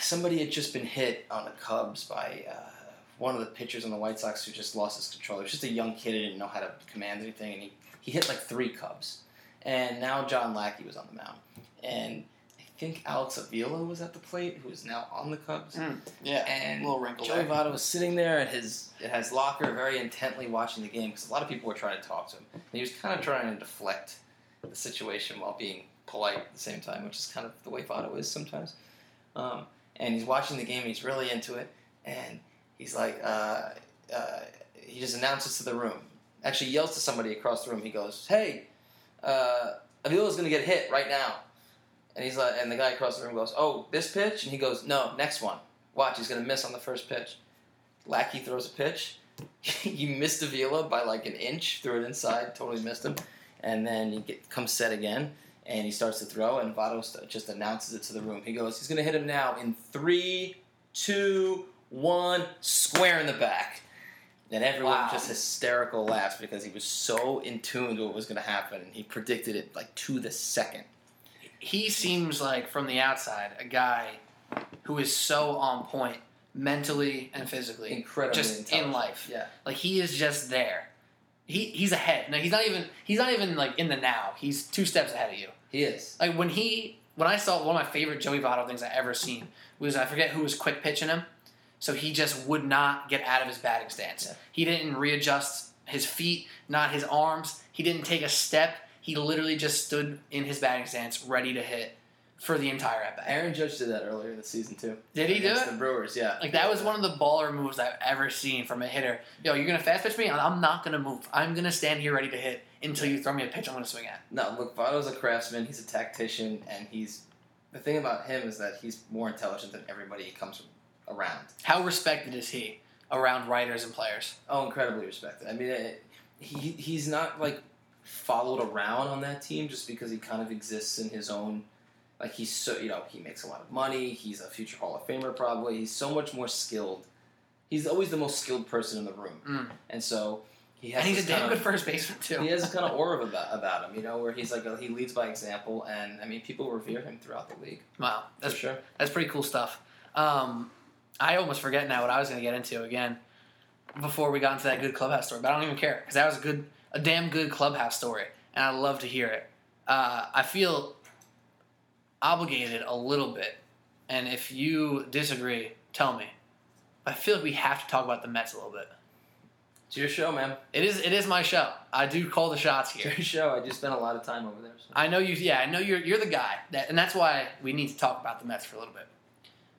somebody had just been hit on the Cubs by uh, one of the pitchers on the White Sox who just lost his control. He was just a young kid who didn't know how to command anything, and he, he hit like three Cubs. And now John Lackey was on the mound. And I think Alex Avila was at the plate, who is now on the Cubs. Mm, yeah. And a little wrinkle Joey there. Votto was sitting there at his at his locker, very intently watching the game because a lot of people were trying to talk to him. And he was kind of trying to deflect the situation while being polite at the same time, which is kind of the way Votto is sometimes. Um, and he's watching the game, he's really into it, and he's like, uh, uh, he just announces to the room, actually yells to somebody across the room. He goes, "Hey, uh, Avila's going to get hit right now." And he's like, and the guy across the room goes, "Oh, this pitch?" And he goes, "No, next one. Watch, he's gonna miss on the first pitch." Lackey throws a pitch. he missed Avila by like an inch. Threw it inside, totally missed him. And then he get, comes set again, and he starts to throw, and Votto just announces it to the room. He goes, "He's gonna hit him now in three, two, one, square in the back." And everyone Wow. just hysterical laughs because he was so in tune to what was going to happen, and he predicted it like to the second. he seems like from the outside a guy who is so on point mentally and physically Incredibly just in life Yeah. like he is just there he he's ahead no he's not even he's not even like in the now he's two steps ahead of you He is. like when he when i saw one of my favorite joey Votto things i ever seen was i forget who was quick pitching him so he just would not get out of his batting stance Yeah. he didn't readjust his feet not his arms he didn't take a step he literally just stood in his batting stance ready to hit for the entire at bat. Aaron Judge did that earlier in the season too. Did he do it? The Brewers, yeah. Like that was one of the baller moves I've ever seen from a hitter. Yo, you're gonna fast pitch me? I'm not gonna move. I'm gonna stand here ready to hit until you throw me a pitch. I'm gonna swing at. No, look, Votto's a craftsman. He's a tactician, and he's the thing about him is that he's more intelligent than everybody he comes around. How respected is he around writers and players? Oh, incredibly respected. I mean, it, he he's not like followed around on that team just because he kind of exists in his own. Like he's so you know he makes a lot of money. He's a future Hall of Famer probably. He's so much more skilled. He's always the most skilled person in the room, Mm. and so he has. And he's a damn good first baseman too. He has a kind of aura about about him, you know, where he's like a, he leads by example, and I mean people revere him throughout the league. Wow, that's for sure. That's pretty cool stuff. Um, I almost forget now what I was going to get into again before we got into that good clubhouse story, but I don't even care because that was a good, a damn good clubhouse story, and I love to hear it. Uh, I feel obligated a little bit, and if you disagree, tell me. I feel like we have to talk about the Mets a little bit. It's your show, man. It is, it is my show. I do call the shots It's here. your show. I just spent a lot of time over there. So. I know you. Yeah, I know you're. You're the guy, that, and that's why we need to talk about the Mets for a little bit,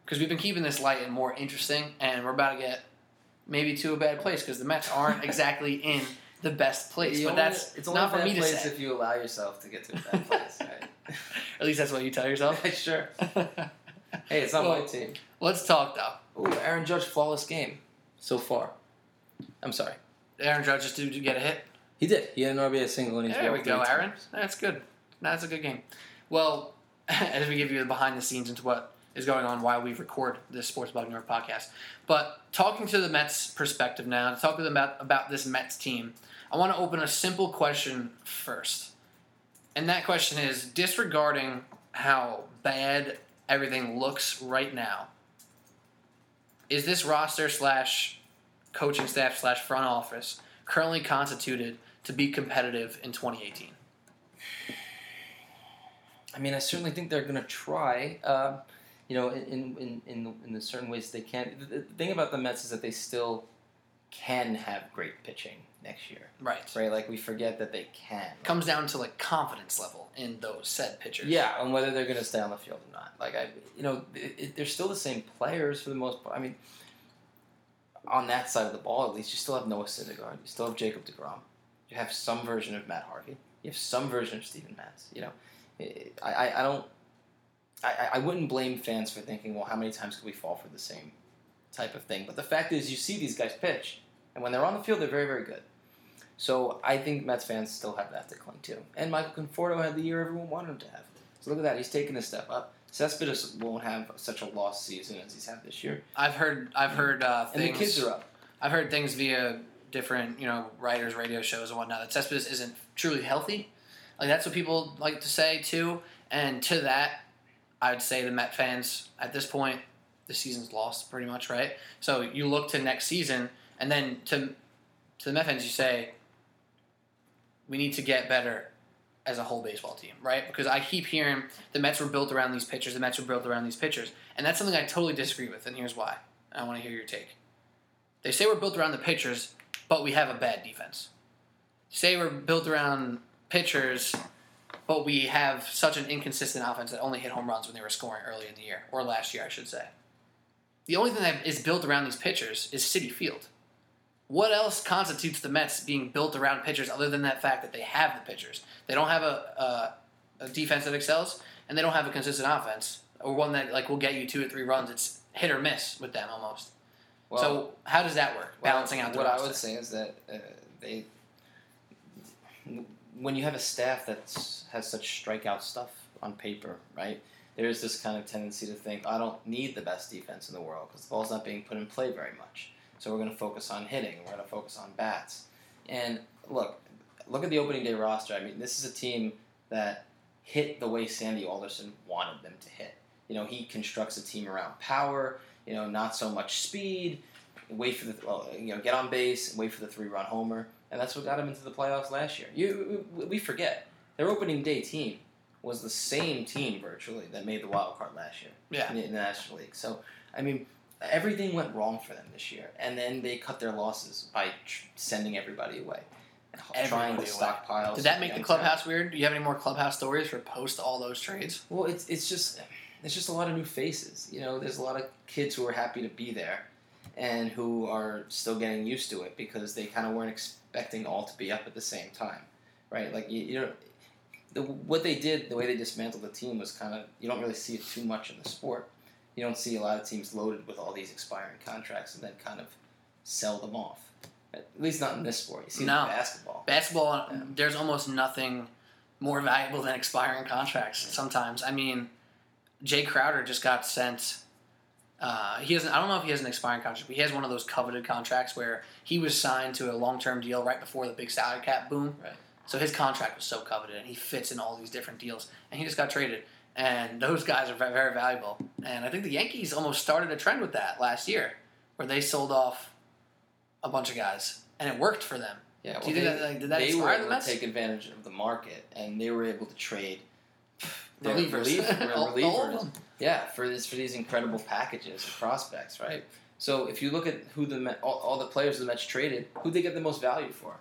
because we've been keeping this light and more interesting, and we're about to get maybe to a bad place because the Mets aren't exactly in the best place. You but only- that's it's only not a for me to place say. if you allow yourself to get to a bad place. Right? At least that's what you tell yourself. sure. Hey, it's not Well- my team. Let's talk though. Ooh, Aaron Judge flawless game so far. I'm sorry. Aaron Judge just did get a hit. He did. He had an RBI single and he's There we go, Aaron. times. That's good. That's a good game. Well, as we give you the behind the scenes into what is going on while we record this Sports Blog New York podcast. But talking to the Mets perspective now, to talk to them about, about this Mets team, I want to open a simple question first. And that question is disregarding how bad everything looks right now, is this roster slash coaching staff slash front office currently constituted to be competitive in 2018? I mean, I certainly think they're going to try. Uh, you know, in in in the, in the certain ways they can. The, the thing about the Mets is that they still can have great pitching next year, Right. right? Like we forget that they can. Comes down to like confidence level in those said pitchers. Yeah, and whether they're going to stay on the field or not. Like I, you know, it, it, they're still the same players for the most part. I mean, on that side of the ball, at least, you still have Noah Syndergaard. You still have Jacob deGrom. You have some version of Matt Harvey. You have some version of Steven Matz. You know, I, I, I don't. I, I wouldn't blame fans for thinking, well, how many times could we fall for the same type of thing? But the fact is, you see these guys pitch, and when they're on the field, they're very, very good. So I think Mets fans still have that to cling to. And Michael Conforto had the year everyone wanted him to have. So look at that, he's taken a step up. Cespedes won't have such a lost season as he's had this year. I've heard I've heard uh, And things. the kids are up. I've heard things via different you know writers, radio shows, and whatnot. That Cespedes isn't truly healthy. Like that's what people like to say too. And to that, I would say the Met fans at this point, the season's lost pretty much, right? So you look to next season, and then to to the Met fans, you say we need to get better as a whole baseball team, right? Because I keep hearing the Mets were built around these pitchers, the Mets were built around these pitchers, and that's something I totally disagree with, and here's why. I want to hear your take. They say we're built around the pitchers, but we have a bad defense. Say we're built around pitchers, but we have such an inconsistent offense that only hit home runs when they were scoring early in the year, or last year, I should say. The only thing that is built around these pitchers is Citi Field. What else constitutes the Mets being built around pitchers other than that fact that they have the pitchers? They don't have a, a, a defense that excels, and they don't have a consistent offense, or one that like will get you two or three runs. It's hit or miss with them almost. Well, so how does that work? well, Balancing out the what roster. I would say is that uh, they, when you have a staff that has such strikeout stuff on paper, right? There is this kind of tendency to think, I don't need the best defense in the world because the ball's not being put in play very much. So we're going to focus on hitting. We're going to focus on bats. And look, look at the opening day roster. I mean, this is a team that hit the way Sandy Alderson wanted them to hit. You know, he constructs a team around power. You know, not so much speed. Wait for the well, you know, get on base wait for the three-run homer, and that's what got him into the playoffs last year. You, we we forget their opening day team was the same team virtually that made the wild card last year Yeah. in the National League. So, I mean, everything went wrong for them this year, and then they cut their losses by tr- sending everybody away, and h- trying to away. stockpile. Did that make the clubhouse weird? Do you have any more clubhouse stories for post all those trades? Well, it's it's just it's just a lot of new faces. You know, there's a lot of kids who are happy to be there, and who are still getting used to it because they kind of weren't expecting all to be up at the same time, right? Like you, you know, the, what they did, the way they dismantled the team was kind of you don't really see it too much in the sport. You don't see a lot of teams loaded with all these expiring contracts and then kind of sell them off. At least not in this sport. You see No. in basketball. Basketball, Yeah. there's almost nothing more valuable than expiring contracts. Sometimes, I mean, Jae Crowder just got sent. Uh, he hasn't. I don't know if he has an expiring contract, but he has one of those coveted contracts where he was signed to a long-term deal right before the big salary cap boom. Right. So his contract was so coveted, and he fits in all these different deals, and he just got traded. And those guys are very, very valuable. And I think the Yankees almost started a trend with that last year, where they sold off a bunch of guys, and it worked for them. Yeah, well, Do you think they, that- like, did that they were inspire the able Mets? to take advantage of the market, and they were able to trade Relievers. relief- All- all of relievers. Yeah, for this for these incredible packages of prospects, right? So if you look at who the Met, all, all the players the Mets traded, who they get the most value for?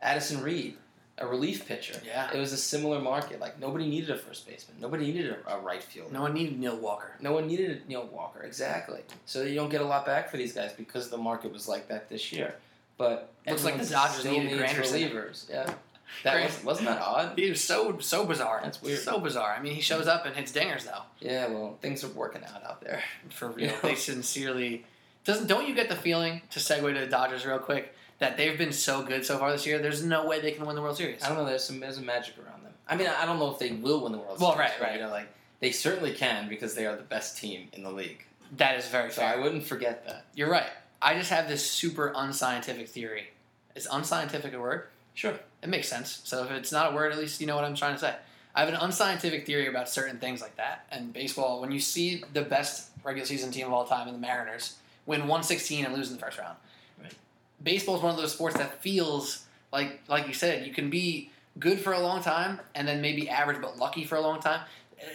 Addison Reed, a relief pitcher. Yeah. It was a similar market. Like nobody needed a first baseman, nobody needed a, a right fielder. No one needed Neil Walker. No one needed a Neil Walker, exactly. So you don't get a lot back for these guys because the market was like that this year. But Looks like the Dodgers needed Granderson. relievers. Yeah, that was, wasn't that odd. He was so so bizarre. That's weird. So bizarre. I mean, he shows up and hits dingers though. Yeah, well, things are working out out there. For real, Yeah. they sincerely. Doesn't don't you get the feeling to segue to the Dodgers real quick that they've been so good so far this year? There's no way they can win the World Series. I don't know. There's some there's some magic around them. I mean, I don't know if they will win the World Well, Series. right, right. You know, like They certainly can because they are the best team in the league. That is very So fair. I wouldn't forget that. You're right. I just have this super unscientific theory. Is unscientific a word? Sure. It makes sense. So if it's not a word, at least you know what I'm trying to say. I have an unscientific theory about certain things like that. And baseball, when you see the best regular season team of all time in the Mariners win 116 and lose in the first round. Baseball is one of those sports that feels like, like you said, you can be good for a long time and then maybe average but lucky for a long time.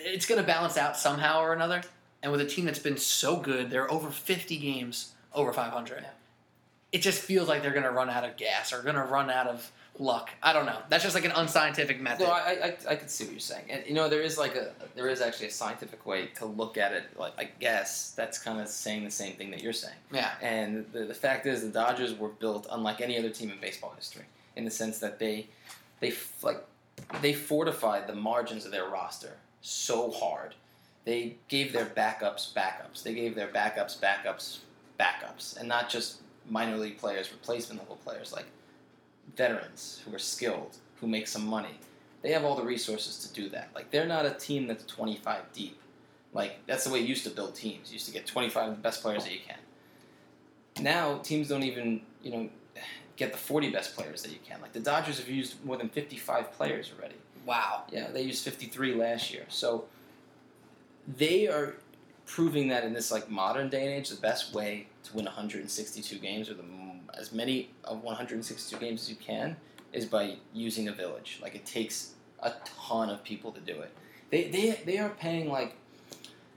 It's going to balance out somehow or another. And with a team that's been so good, they're over 50 games over 500. Yeah. It just feels like they're going to run out of gas or going to run out of luck. I don't know. That's just like an unscientific method. No, I, I, I can see what you're saying, and you know there is like a there is actually a scientific way to look at it. Like I guess that's kind of saying the same thing that you're saying. yeah. And the, the fact is, the Dodgers were built unlike any other team in baseball history, in the sense that they they like they fortified the margins of their roster so hard. They gave their backups backups. They gave their backups backups backups, and not just minor league players, replacement level players like veterans who are skilled, who make some money. They have all the resources to do that. Like they're not a team that's 25 deep. Like that's the way you used to build teams. You used to get 25 of the best players that you can. Now teams don't even, you know, get the 40 best players that you can. Like the Dodgers have used more than 55 players already. Wow. Yeah, they used 53 last year. So they are proving that in this like modern day and age, the best way to win 162 games or the as many of 162 games as you can is by using a village. Like it takes a ton of people to do it. They they they are paying like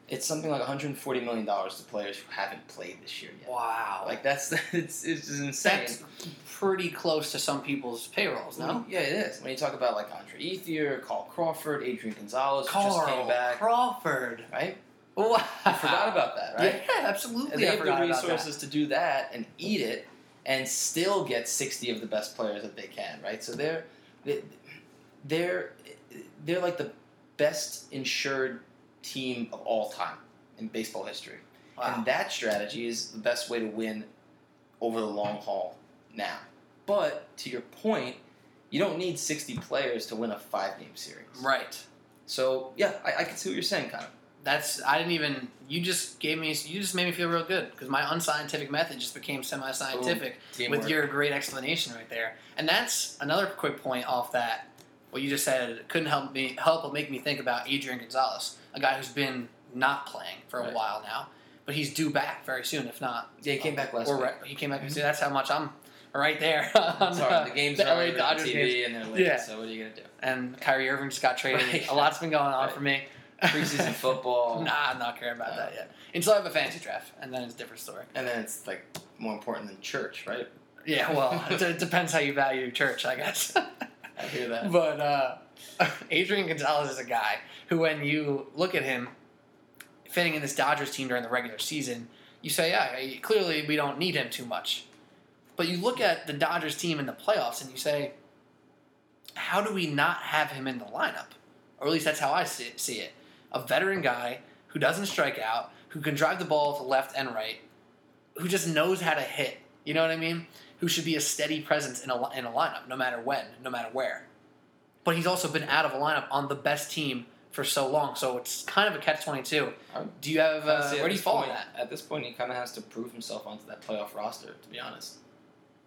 it's something like 140 million dollars to players who haven't played this year yet. Wow. Like that's it's it's insane. that's pretty close to some people's payrolls, no? Mm-hmm. Yeah, it is. When you talk about like Andre Ethier, Carl Crawford, Adrian Gonzalez, who just Carl came back, Crawford. right? Wow. I forgot about that, right? Yeah, absolutely. And they I have the forgot about that. resources to do that and eat it, and still get sixty of the best players that they can, right? So they're they- they're they're like the best insured team of all time in baseball history, Wow. and that strategy is the best way to win over the long haul now. But to your point, you don't need sixty players to win a five game series. Right. So yeah, I, I can see what you're saying, kind of. That's I didn't even. You just gave me. You just made me feel real good because my unscientific method just became semi-scientific with your great explanation right there. And that's another quick point off that. What you just said couldn't help me help but make me think about Adrian Gonzalez, a guy who's been not playing for a Right. while now, but he's due back very soon, if not. yeah, he came back last or week. he came back. See, that's how much I'm right there. on, Sorry, uh, the games the are LA Dodgers TV games. and they're late. Yeah. So what are you gonna do? And Kyrie Irving just got traded. Right. A lot's been going on Right. for me. Preseason football, Nah, I'm not caring about No. that yet. Until I have a fantasy draft, and then it's a different story. and then it's like more important than church, right? Yeah, well, it, it depends how you value church, I guess. I hear that. but uh, Adrian Gonzalez is a guy who, when you look at him fitting in this Dodgers team during the regular season, you say, yeah, clearly we don't need him too much. But you look at the Dodgers team in the playoffs and you say, how do we not have him in the lineup? Or at least that's how I see it. A veteran guy who doesn't strike out, who can drive the ball to left and right, who just knows how to hit. You know what I mean? Who should be a steady presence in a, in a lineup, no matter when, no matter where. But he's also been out of a lineup on the best team for so long, so it's kind of a catch twenty two. Do you have uh, where do you fall on point- that? At this point, he kind of has to prove himself onto that playoff roster. To be honest,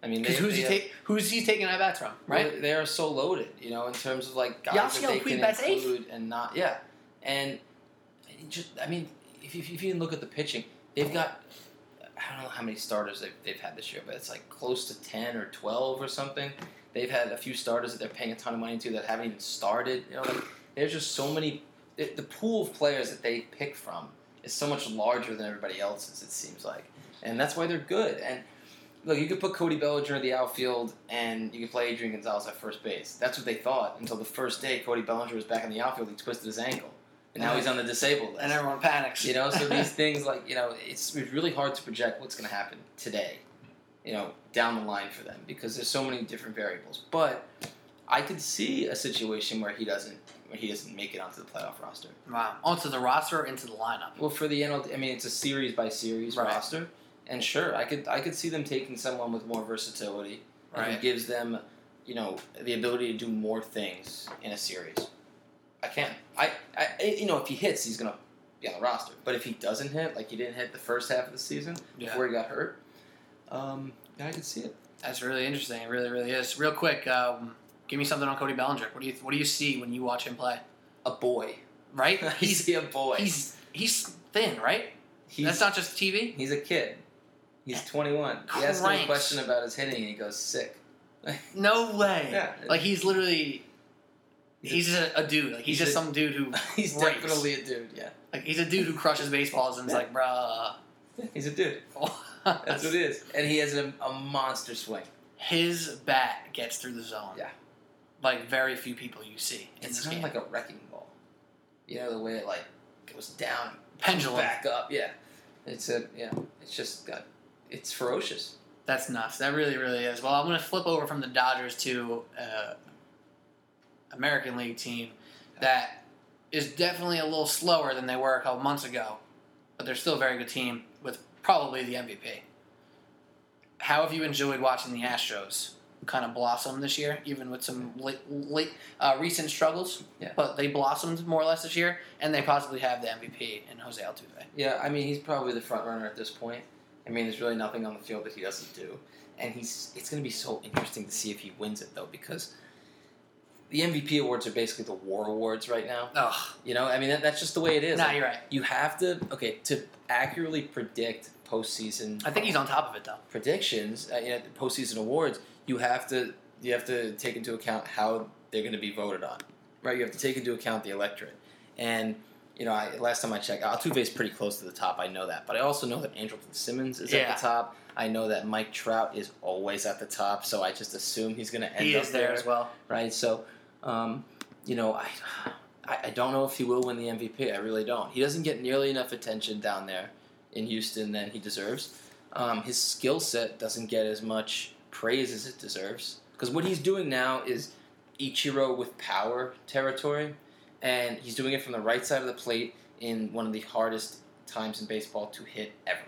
I mean, Because they, who's they he have- take? Who's he taking at bats from? Right? Well, they are so loaded, you know, in terms of like guys Yasiel that they Puig can bats eighth? include and not. Yeah, and just I mean, if you, if you even look at the pitching, they've got I don't know how many starters they've, they've had this year, but it's like close to ten or twelve or something. They've had a few starters that they're paying a ton of money to that haven't even started. You know, like there's just so many. The, the pool of players that they pick from is so much larger than everybody else's. It seems like, and that's why they're good. And look, you could put Cody Bellinger in the outfield, and you could play Adrian Gonzalez at first base. That's what they thought until the first day Cody Bellinger was back in the outfield. He twisted his ankle, and now he's on the disabled list. And everyone panics. You know, so these things like you know, it's, it's really hard to project what's going to happen today. You know, down the line for them because there's so many different variables. But I could see a situation where he doesn't where he doesn't make it onto the playoff roster. wow. Onto the roster, or into the lineup. Well, for the NL, I mean, it's a series by series Right. roster, and sure, I could I could see them taking someone with more versatility right. and gives them, you know, the ability to do more things in a series. I can. I, I, you know, if he hits, he's gonna be on the roster. But if he doesn't hit, like he didn't hit the first half of the season Yeah. before he got hurt, um, yeah, I can see it. That's really interesting. It really, really is. Real quick, um, give me something on Cody Bellinger. What do you What do you see when you watch him play? A boy. Right? He's a boy. he's he's thin, right? He's, That's not just TV. he's a kid. He's 21. He asked him a question about his hitting, and he goes sick. No way. Yeah. Like he's literally. He's He's a, a dude. Like he's, he's just a- some dude who He's definitely a dude. Yeah, like he's a dude who crushes baseballs and is like, bruh. he's a dude. That's what it is. And he has a, a monster swing. His bat gets through the zone. Yeah. Like very few people you see in It's this kind game. of like a wrecking ball. You know the way it like goes down, Pendulum. back up. Yeah, it's a yeah. It's just got. It's ferocious. That's nuts. That really, really is. Well, I'm going to flip over from the Dodgers to uh, American League team that is definitely a little slower than they were a couple months ago, but they're still a very good team with probably the MVP. How have you enjoyed watching the Astros kind of blossom this year, even with some late, late uh, recent struggles? Yeah. But they blossomed more or less this year, and they possibly have the MVP in Jose Altuve. Yeah, I mean he's probably the front runner at this point. I mean there's really nothing on the field that he doesn't do, and he's. It's going to be so interesting to see if he wins it though because. The MVP awards are basically the war awards right now. Ugh. You know, I mean that, that's just the way it is. Nah, Like, you're right. you have to okay to accurately predict postseason. I think he's on top of it, though. predictions, uh, you know, postseason awards. You have to you have to take into account how they're going to be voted on, right? You have to take into account the electorate, and you know, I, last time I checked, Altuve is pretty close to the top. I know that, but I also know that Andrelton Simmons is Yeah. at the top. I know that Mike Trout is always at the top, so I just assume he's going to end He up is there as well. right? So, um, you know, I, I don't know if he will win the MVP. I really don't. He doesn't get nearly enough attention down there in Houston than he deserves. Um, his skill set doesn't get as much praise as it deserves because what he's doing now is Ichiro with power territory, and he's doing it from the right side of the plate in one of the hardest times in baseball to hit ever.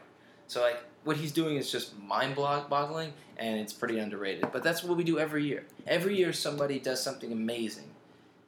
So like what he's doing is just mind boggling and it's pretty underrated. But that's what we do every year. Every year somebody does something amazing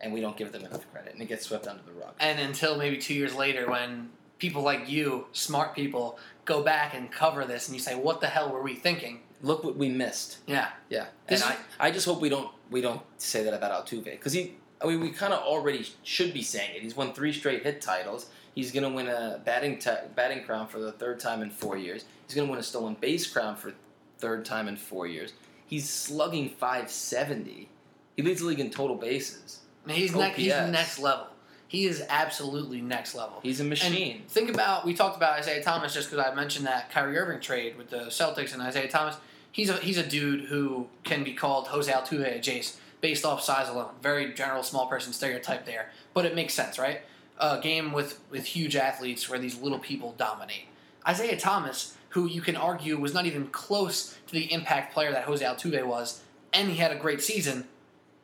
and we don't give them enough credit and it gets swept under the rug. And until maybe two years later, when people like you, smart people, go back and cover this, and you say, "What the hell were we thinking?" Look what we missed. Yeah, Yeah. This and I, I just hope we don't we don't say that about Altuve because he I mean we kind of already should be saying it. He's won three straight hit titles. He's going to win a batting ta- batting crown for the third time in 4 years. He's going to win a stolen base crown for third time in 4 years. He's slugging 570. He leads the league in total bases. I mean, he's next. He's next level. He is absolutely next level. He's a machine. And think about we talked about Isaiah Thomas just because I mentioned that Kyrie Irving trade with the Celtics and Isaiah Thomas. He's a he's a dude who can be called Jose Altuve adjacent based off size alone. Very general small person stereotype there, but it makes sense, right? A game with with huge athletes where these little people dominate. Isaiah Thomas, who you can argue was not even close to the impact player that Jose Altuve was, and he had a great season,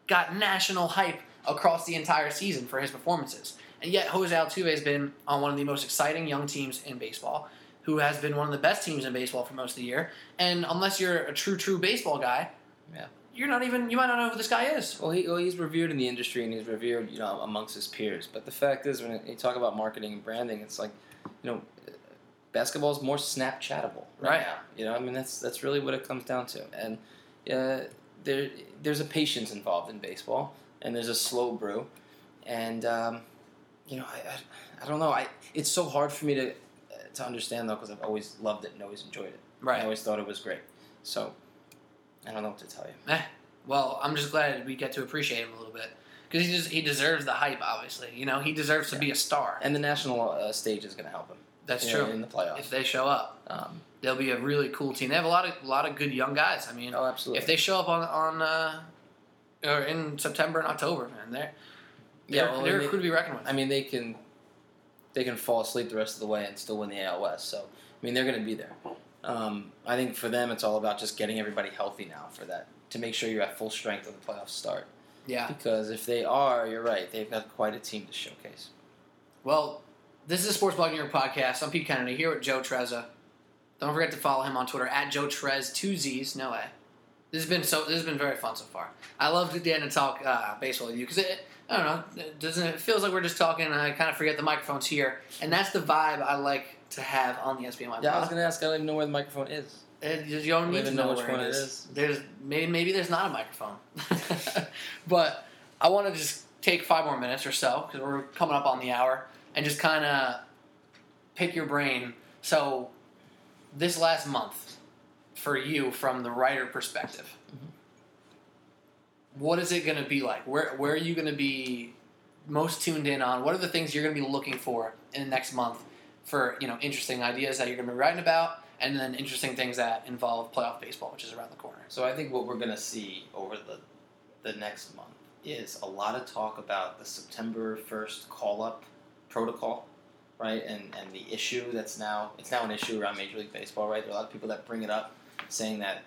got national hype across the entire season for his performances. And yet, Jose Altuve has been on one of the most exciting young teams in baseball, who has been one of the best teams in baseball for most of the year. And unless you're a true, true baseball guy, Yeah. you're not even, you might not know who this guy is. Well, he, well, he's revered in the industry and he's revered, you know, amongst his peers. But the fact is, when you talk about marketing and branding, it's like, you know, basketball is more Snapchatable right, Right. now. You know, I mean, that's that's really what it comes down to. And uh, there, there's a patience involved in baseball, and there's a slow brew, and um, you know, I, I, I don't know. I it's so hard for me to to understand though because I've always loved it and always enjoyed it. Right. I always thought it was great. So I don't know what to tell you. Eh, well, I'm just glad we get to appreciate him a little bit. Because he, just, he deserves the hype, obviously. You know, he deserves to be a star. And the national uh, stage is going to help him. That's know, true. in the playoffs. If they show up, Um, they'll be a really cool team. They have a lot of a lot of good young guys. I mean, oh, absolutely. if they show up on on uh, or in September and October, man, they're Yeah, they're, well, they're a crew to be reckoned with. I mean, they can they can fall asleep the rest of the way and still win the AL West. So I mean, they're going to be there. Um, I think for them, it's all about just getting everybody healthy now for that to make sure you're at full strength when the playoffs start. yeah. Because if they are, you're right. They've got quite a team to showcase. Well, this is a Sports Blog New York podcast. I'm Pete Kennedy here with Joe Trezza. Don't forget to follow him on Twitter at Joe Trez, two Z's, no A. This has been so. This has been very fun so far. I love to getting to talk uh, baseball with you because it. I don't know. It doesn't it feels like we're just talking? and I kind of forget the microphone's here, and that's the vibe I like to have on the SBNY. Yeah, I was gonna ask. I don't even know where the microphone is. It- you don't need to even know, know which where one it it is. is. There's maybe maybe there's not a microphone, but I want to just take five more minutes or so because we're coming up on the hour and just kind of pick your brain. So this last month for you from the writer perspective, mm-hmm. what is it going to be like? Where where are you going to be most tuned in on? What are the things you're going to be looking for in the next month for you know interesting ideas that you're going to be writing about, and then interesting things that involve playoff baseball, which is around the corner. So I think what we're gonna see over the the next month is a lot of talk about the September first call up protocol, right? And and the issue that's now it's now an issue around Major League Baseball, right? There are a lot of people that bring it up, saying that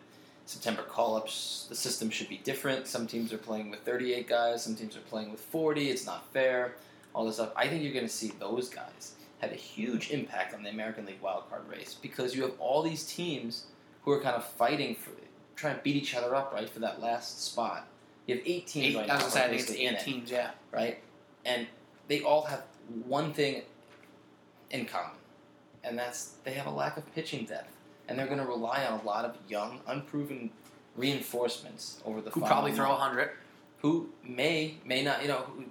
September call ups the system should be different. Some teams are playing with 38 guys, some teams are playing with 40. It's not fair. All this stuff. I think you're gonna see those guys have a huge impact on the American League wildcard race because you have all these teams who are kind of fighting for trying to beat each other up, right, for that last spot. You have eight teams Eight, right I was gonna say, I think it's basically in it, teams. Yeah, right? And they all have one thing in common, and that's they have a lack of pitching depth, and they're going to rely on a lot of young, unproven reinforcements over the who final probably throw a hundred. who may may not you know who,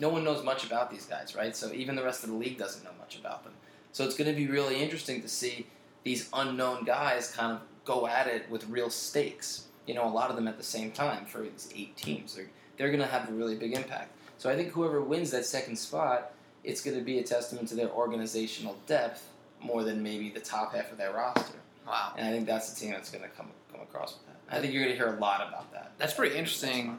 no one knows much about these guys right? So even the rest of the league doesn't know much about them. So it's going to be really interesting to see these unknown guys kind of go at it with real stakes you know a lot of them at the same time for these eight teams. They're, they're going to have a really big impact. So i think whoever wins that second spot it's going to be a testament to their organizational depth more than maybe the top half of their roster. Wow, and i think that's the team that's going to come come across with that. I think you're going to hear a lot about that. That's pretty interesting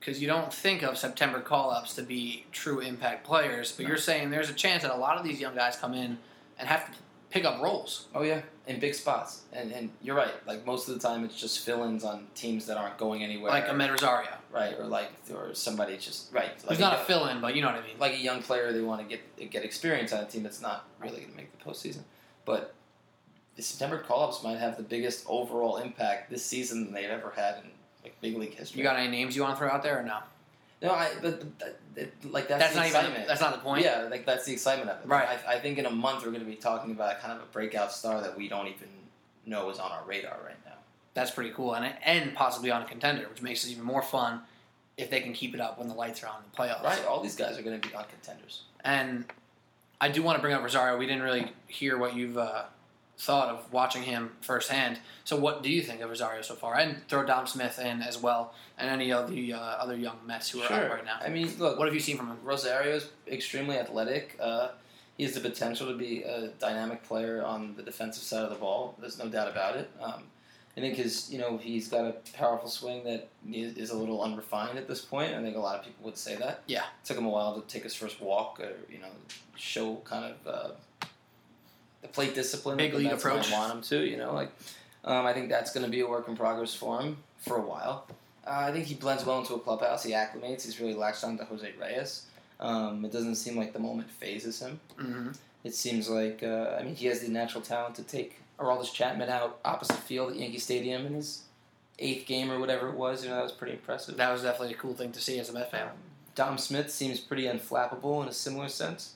because you don't think of September call ups to be true impact players, but No. you're saying there's a chance that a lot of these young guys come in and have to pick up roles. Oh yeah, in big spots, and and you're right. Like most of the time, it's just fill-ins on teams that aren't going anywhere. Like Amed Rosario, right, or like or somebody just right. Like who's not a young- fill in, but you know what I mean. like a young player they want to get get experience on a team that's not really going to make the postseason. But the September call-ups might have the biggest overall impact this season than they've ever had in like big league history. You got any names you want to throw out there or no? No, I but, that- that- like that's, That's, the not excitement. even. That's not the point. Yeah, like that's the excitement of it. Right. I, I think in a month we're going to be talking about kind of a breakout star that we don't even know is on our radar right now. That's pretty cool, and and possibly on a contender, which makes it even more fun if they can keep it up when the lights are on in the playoffs. Right, all these guys are going to be on contenders. And I do want to bring up Rosario. We didn't really hear what you've uh, thought of watching him firsthand. So, what do you think of Rosario so far? And throw Dom Smith in as well, and any of the uh, other young Mets who are out right now. I mean, look, What have you seen from him? Rosario is extremely athletic. Uh, he has the potential to be a dynamic player on the defensive side of the ball. There's no doubt about it. Um, I think his, you know, he's got a powerful swing that is, is a little unrefined at this point. I think a lot of people would say that. Yeah. It took him a while to take his first walk, or you know, show kind of uh, the plate discipline. Big league approach. Want him to, you know, like um, I think that's going to be a work in progress for him for a while. Uh, I think he blends well into a clubhouse. He acclimates. He's really latched on to Jose Reyes. Um, it doesn't seem like the moment fazes him. Mm-hmm. It seems like uh, I mean he has the natural talent to take Aroldis Chapman out opposite field at Yankee Stadium in his eighth game or whatever it was. You know that was pretty impressive. That was definitely a cool thing to see as a Met fan. Um, Dom Smith seems pretty unflappable in a similar sense.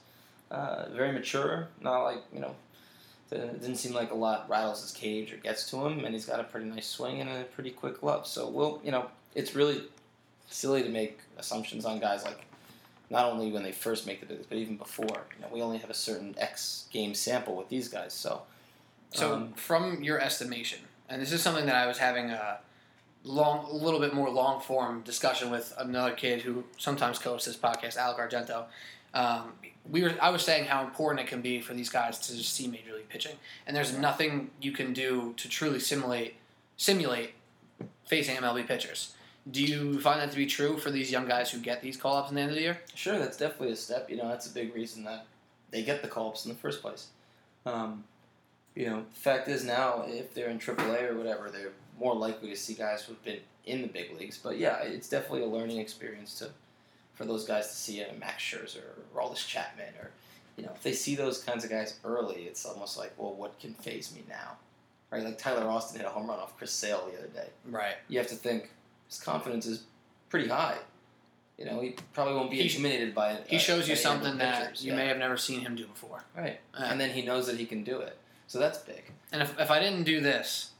Uh, very mature, not like you know. It didn't seem like a lot rattles his cage or gets to him, and he's got a pretty nice swing and a pretty quick glove. So we'll, you know, it's really silly to make assumptions on guys like not only when they first make the bigs, but even before. You know, we only have a certain X game sample with these guys, so So, Um, from your estimation, and this is something that I was having a long, a little bit more long form discussion with another kid who sometimes co-hosts this podcast, Alec Argento. Um, we were, I was saying how important it can be for these guys to just see major league pitching, and there's nothing you can do to truly simulate simulate facing MLB pitchers. Do you find that to be true for these young guys who get these call ups in the end of the year? Sure, that's definitely a step. You know, that's a big reason that they get the call-ups in the first place. Um, you know, the fact is now, if they're in AAA or whatever, they're more likely to see guys who've been in the big leagues. But yeah, it's definitely a learning experience to for those guys to see a Max Scherzer or Aroldis Chapman or you know, if they see those kinds of guys early, it's almost like, well, what can faze me now? right? Like Tyler Austin hit a home run off Chris Sale the other day. Right. You have to think his confidence is pretty high. You know, he probably won't be He- intimidated by it. He shows you something that you Yeah. may have never seen him do before. right, Uh, and then he knows that he can do it. So that's big. And if, if I didn't do this,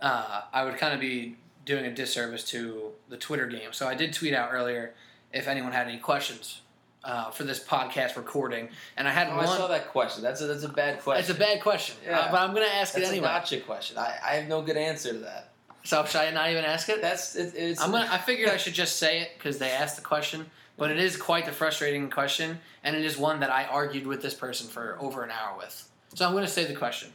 uh, I would kind of be doing a disservice to the Twitter game. So I did tweet out earlier if anyone had any questions uh, for this podcast recording, and I had Oh, one. I saw that question. That's a that's a bad question. It's a bad question, Yeah. uh, but I'm going to ask That's it a anyway. gotcha question. I, I have no good answer to that. So should I not even ask it? That's it, it's. I'm gonna. I figured I should just say it because they asked the question, but it is quite the frustrating question, and it is one that I argued with this person for over an hour with. So I'm going to say the question: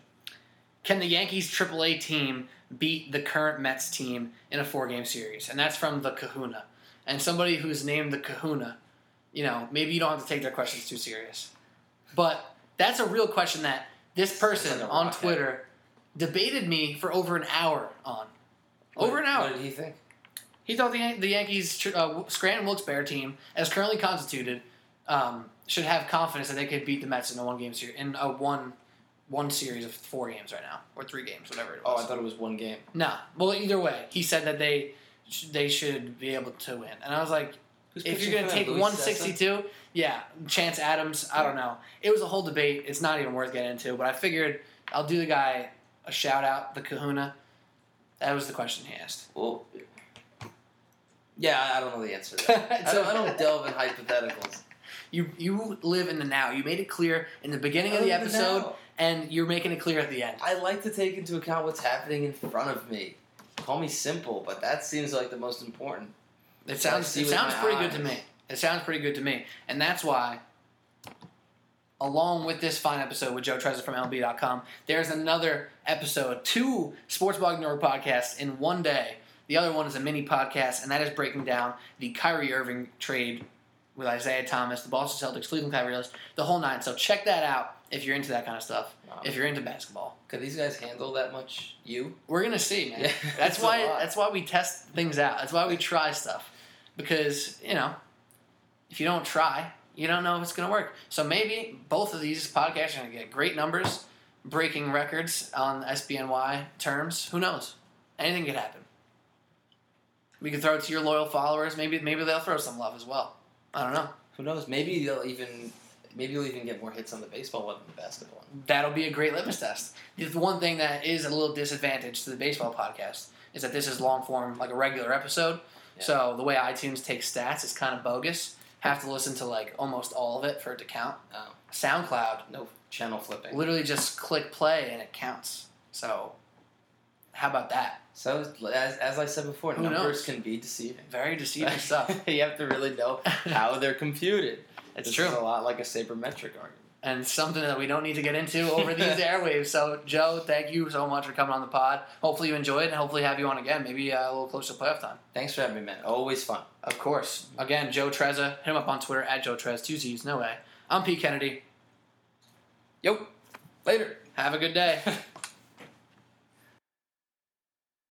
Can the Yankees AAA team beat the current Mets team in a four-game series? And that's from the Kahuna, and somebody who's named the Kahuna. You know, maybe you don't have to take their questions too serious, but that's a real question that this person Like on. Twitter debated me for over an hour on. What- Over an hour. What did he think? He thought the, the Yankees, uh, Scranton Wilkes Barre team, as currently constituted, um, should have confidence that they could beat the Mets in a one game series in a one one series of four games right now or three games, whatever it was. Oh, was. I thought it was one game. no, well, either way, he said that they they should be able to win, and I was like, Who's if you're take one Cessa? sixty two, yeah, Chance Adams, I don't know. It was a whole debate. It's not even worth getting into, but I figured I'll do the guy a shout out, the Kahuna. That was the question he asked. Well, yeah, I- I don't know the answer. To that. I, don't, I don't delve in hypotheticals. You you live in the now. You made it clear in the beginning of the episode, now. and you're making it clear at the end. I like to take into account what's happening in front of me. Call me simple, but that seems like the most important. It sounds it sounds pretty good to me. It sounds pretty good to me, and that's why. Along with this fine episode with Joe Trezza from MLB.com, there's another episode, two Sports Blog Network podcasts in one day. The other one is a mini podcast, and that is breaking down the Kyrie Irving trade with Isaiah Thomas, the Boston Celtics, Cleveland Cavaliers, the whole nine. So check that out if you're into that kind of stuff. Wow. If you're into basketball. Could these guys handle that much? You? We're gonna see, man. Yeah, that's a why. That's why we test things out. That's why we try stuff, because you know, if you don't try, you don't know if it's gonna work. So maybe both of these podcasts are gonna get great numbers, breaking records on SBNY terms. Who knows? Anything could happen. We could throw it to your loyal followers. Maybe maybe they'll throw some love as well. I don't know. Who knows? Maybe they'll even maybe you'll even get more hits on the baseball one than the basketball one. That'll be a great litmus test. The one thing that is a little disadvantage to the baseball podcast is that this is long form, like a regular episode. Yeah. So the way iTunes takes stats is kind of bogus. Have to listen to like almost all of it for it to count. Oh, SoundCloud, no channel flipping. literally just click play and it counts. So how about that? So as, as I said before, Who numbers knows? can be deceiving. Very deceiving stuff. you have to really know how they're computed. It's this true. Is a lot like a sabermetric argument. and something that we don't need to get into over these airwaves. So, Joe, thank you so much for coming on the pod. Hopefully, you enjoyed, and hopefully, have you on again. Maybe uh, a little closer to playoff time. Thanks for having me, man. Always fun. Of course. Again, Joe Trezza. Hit him up on Twitter at Joe Trez. Two Z's, no way. I'm Pete Kennedy. Yo, later. Have a good day.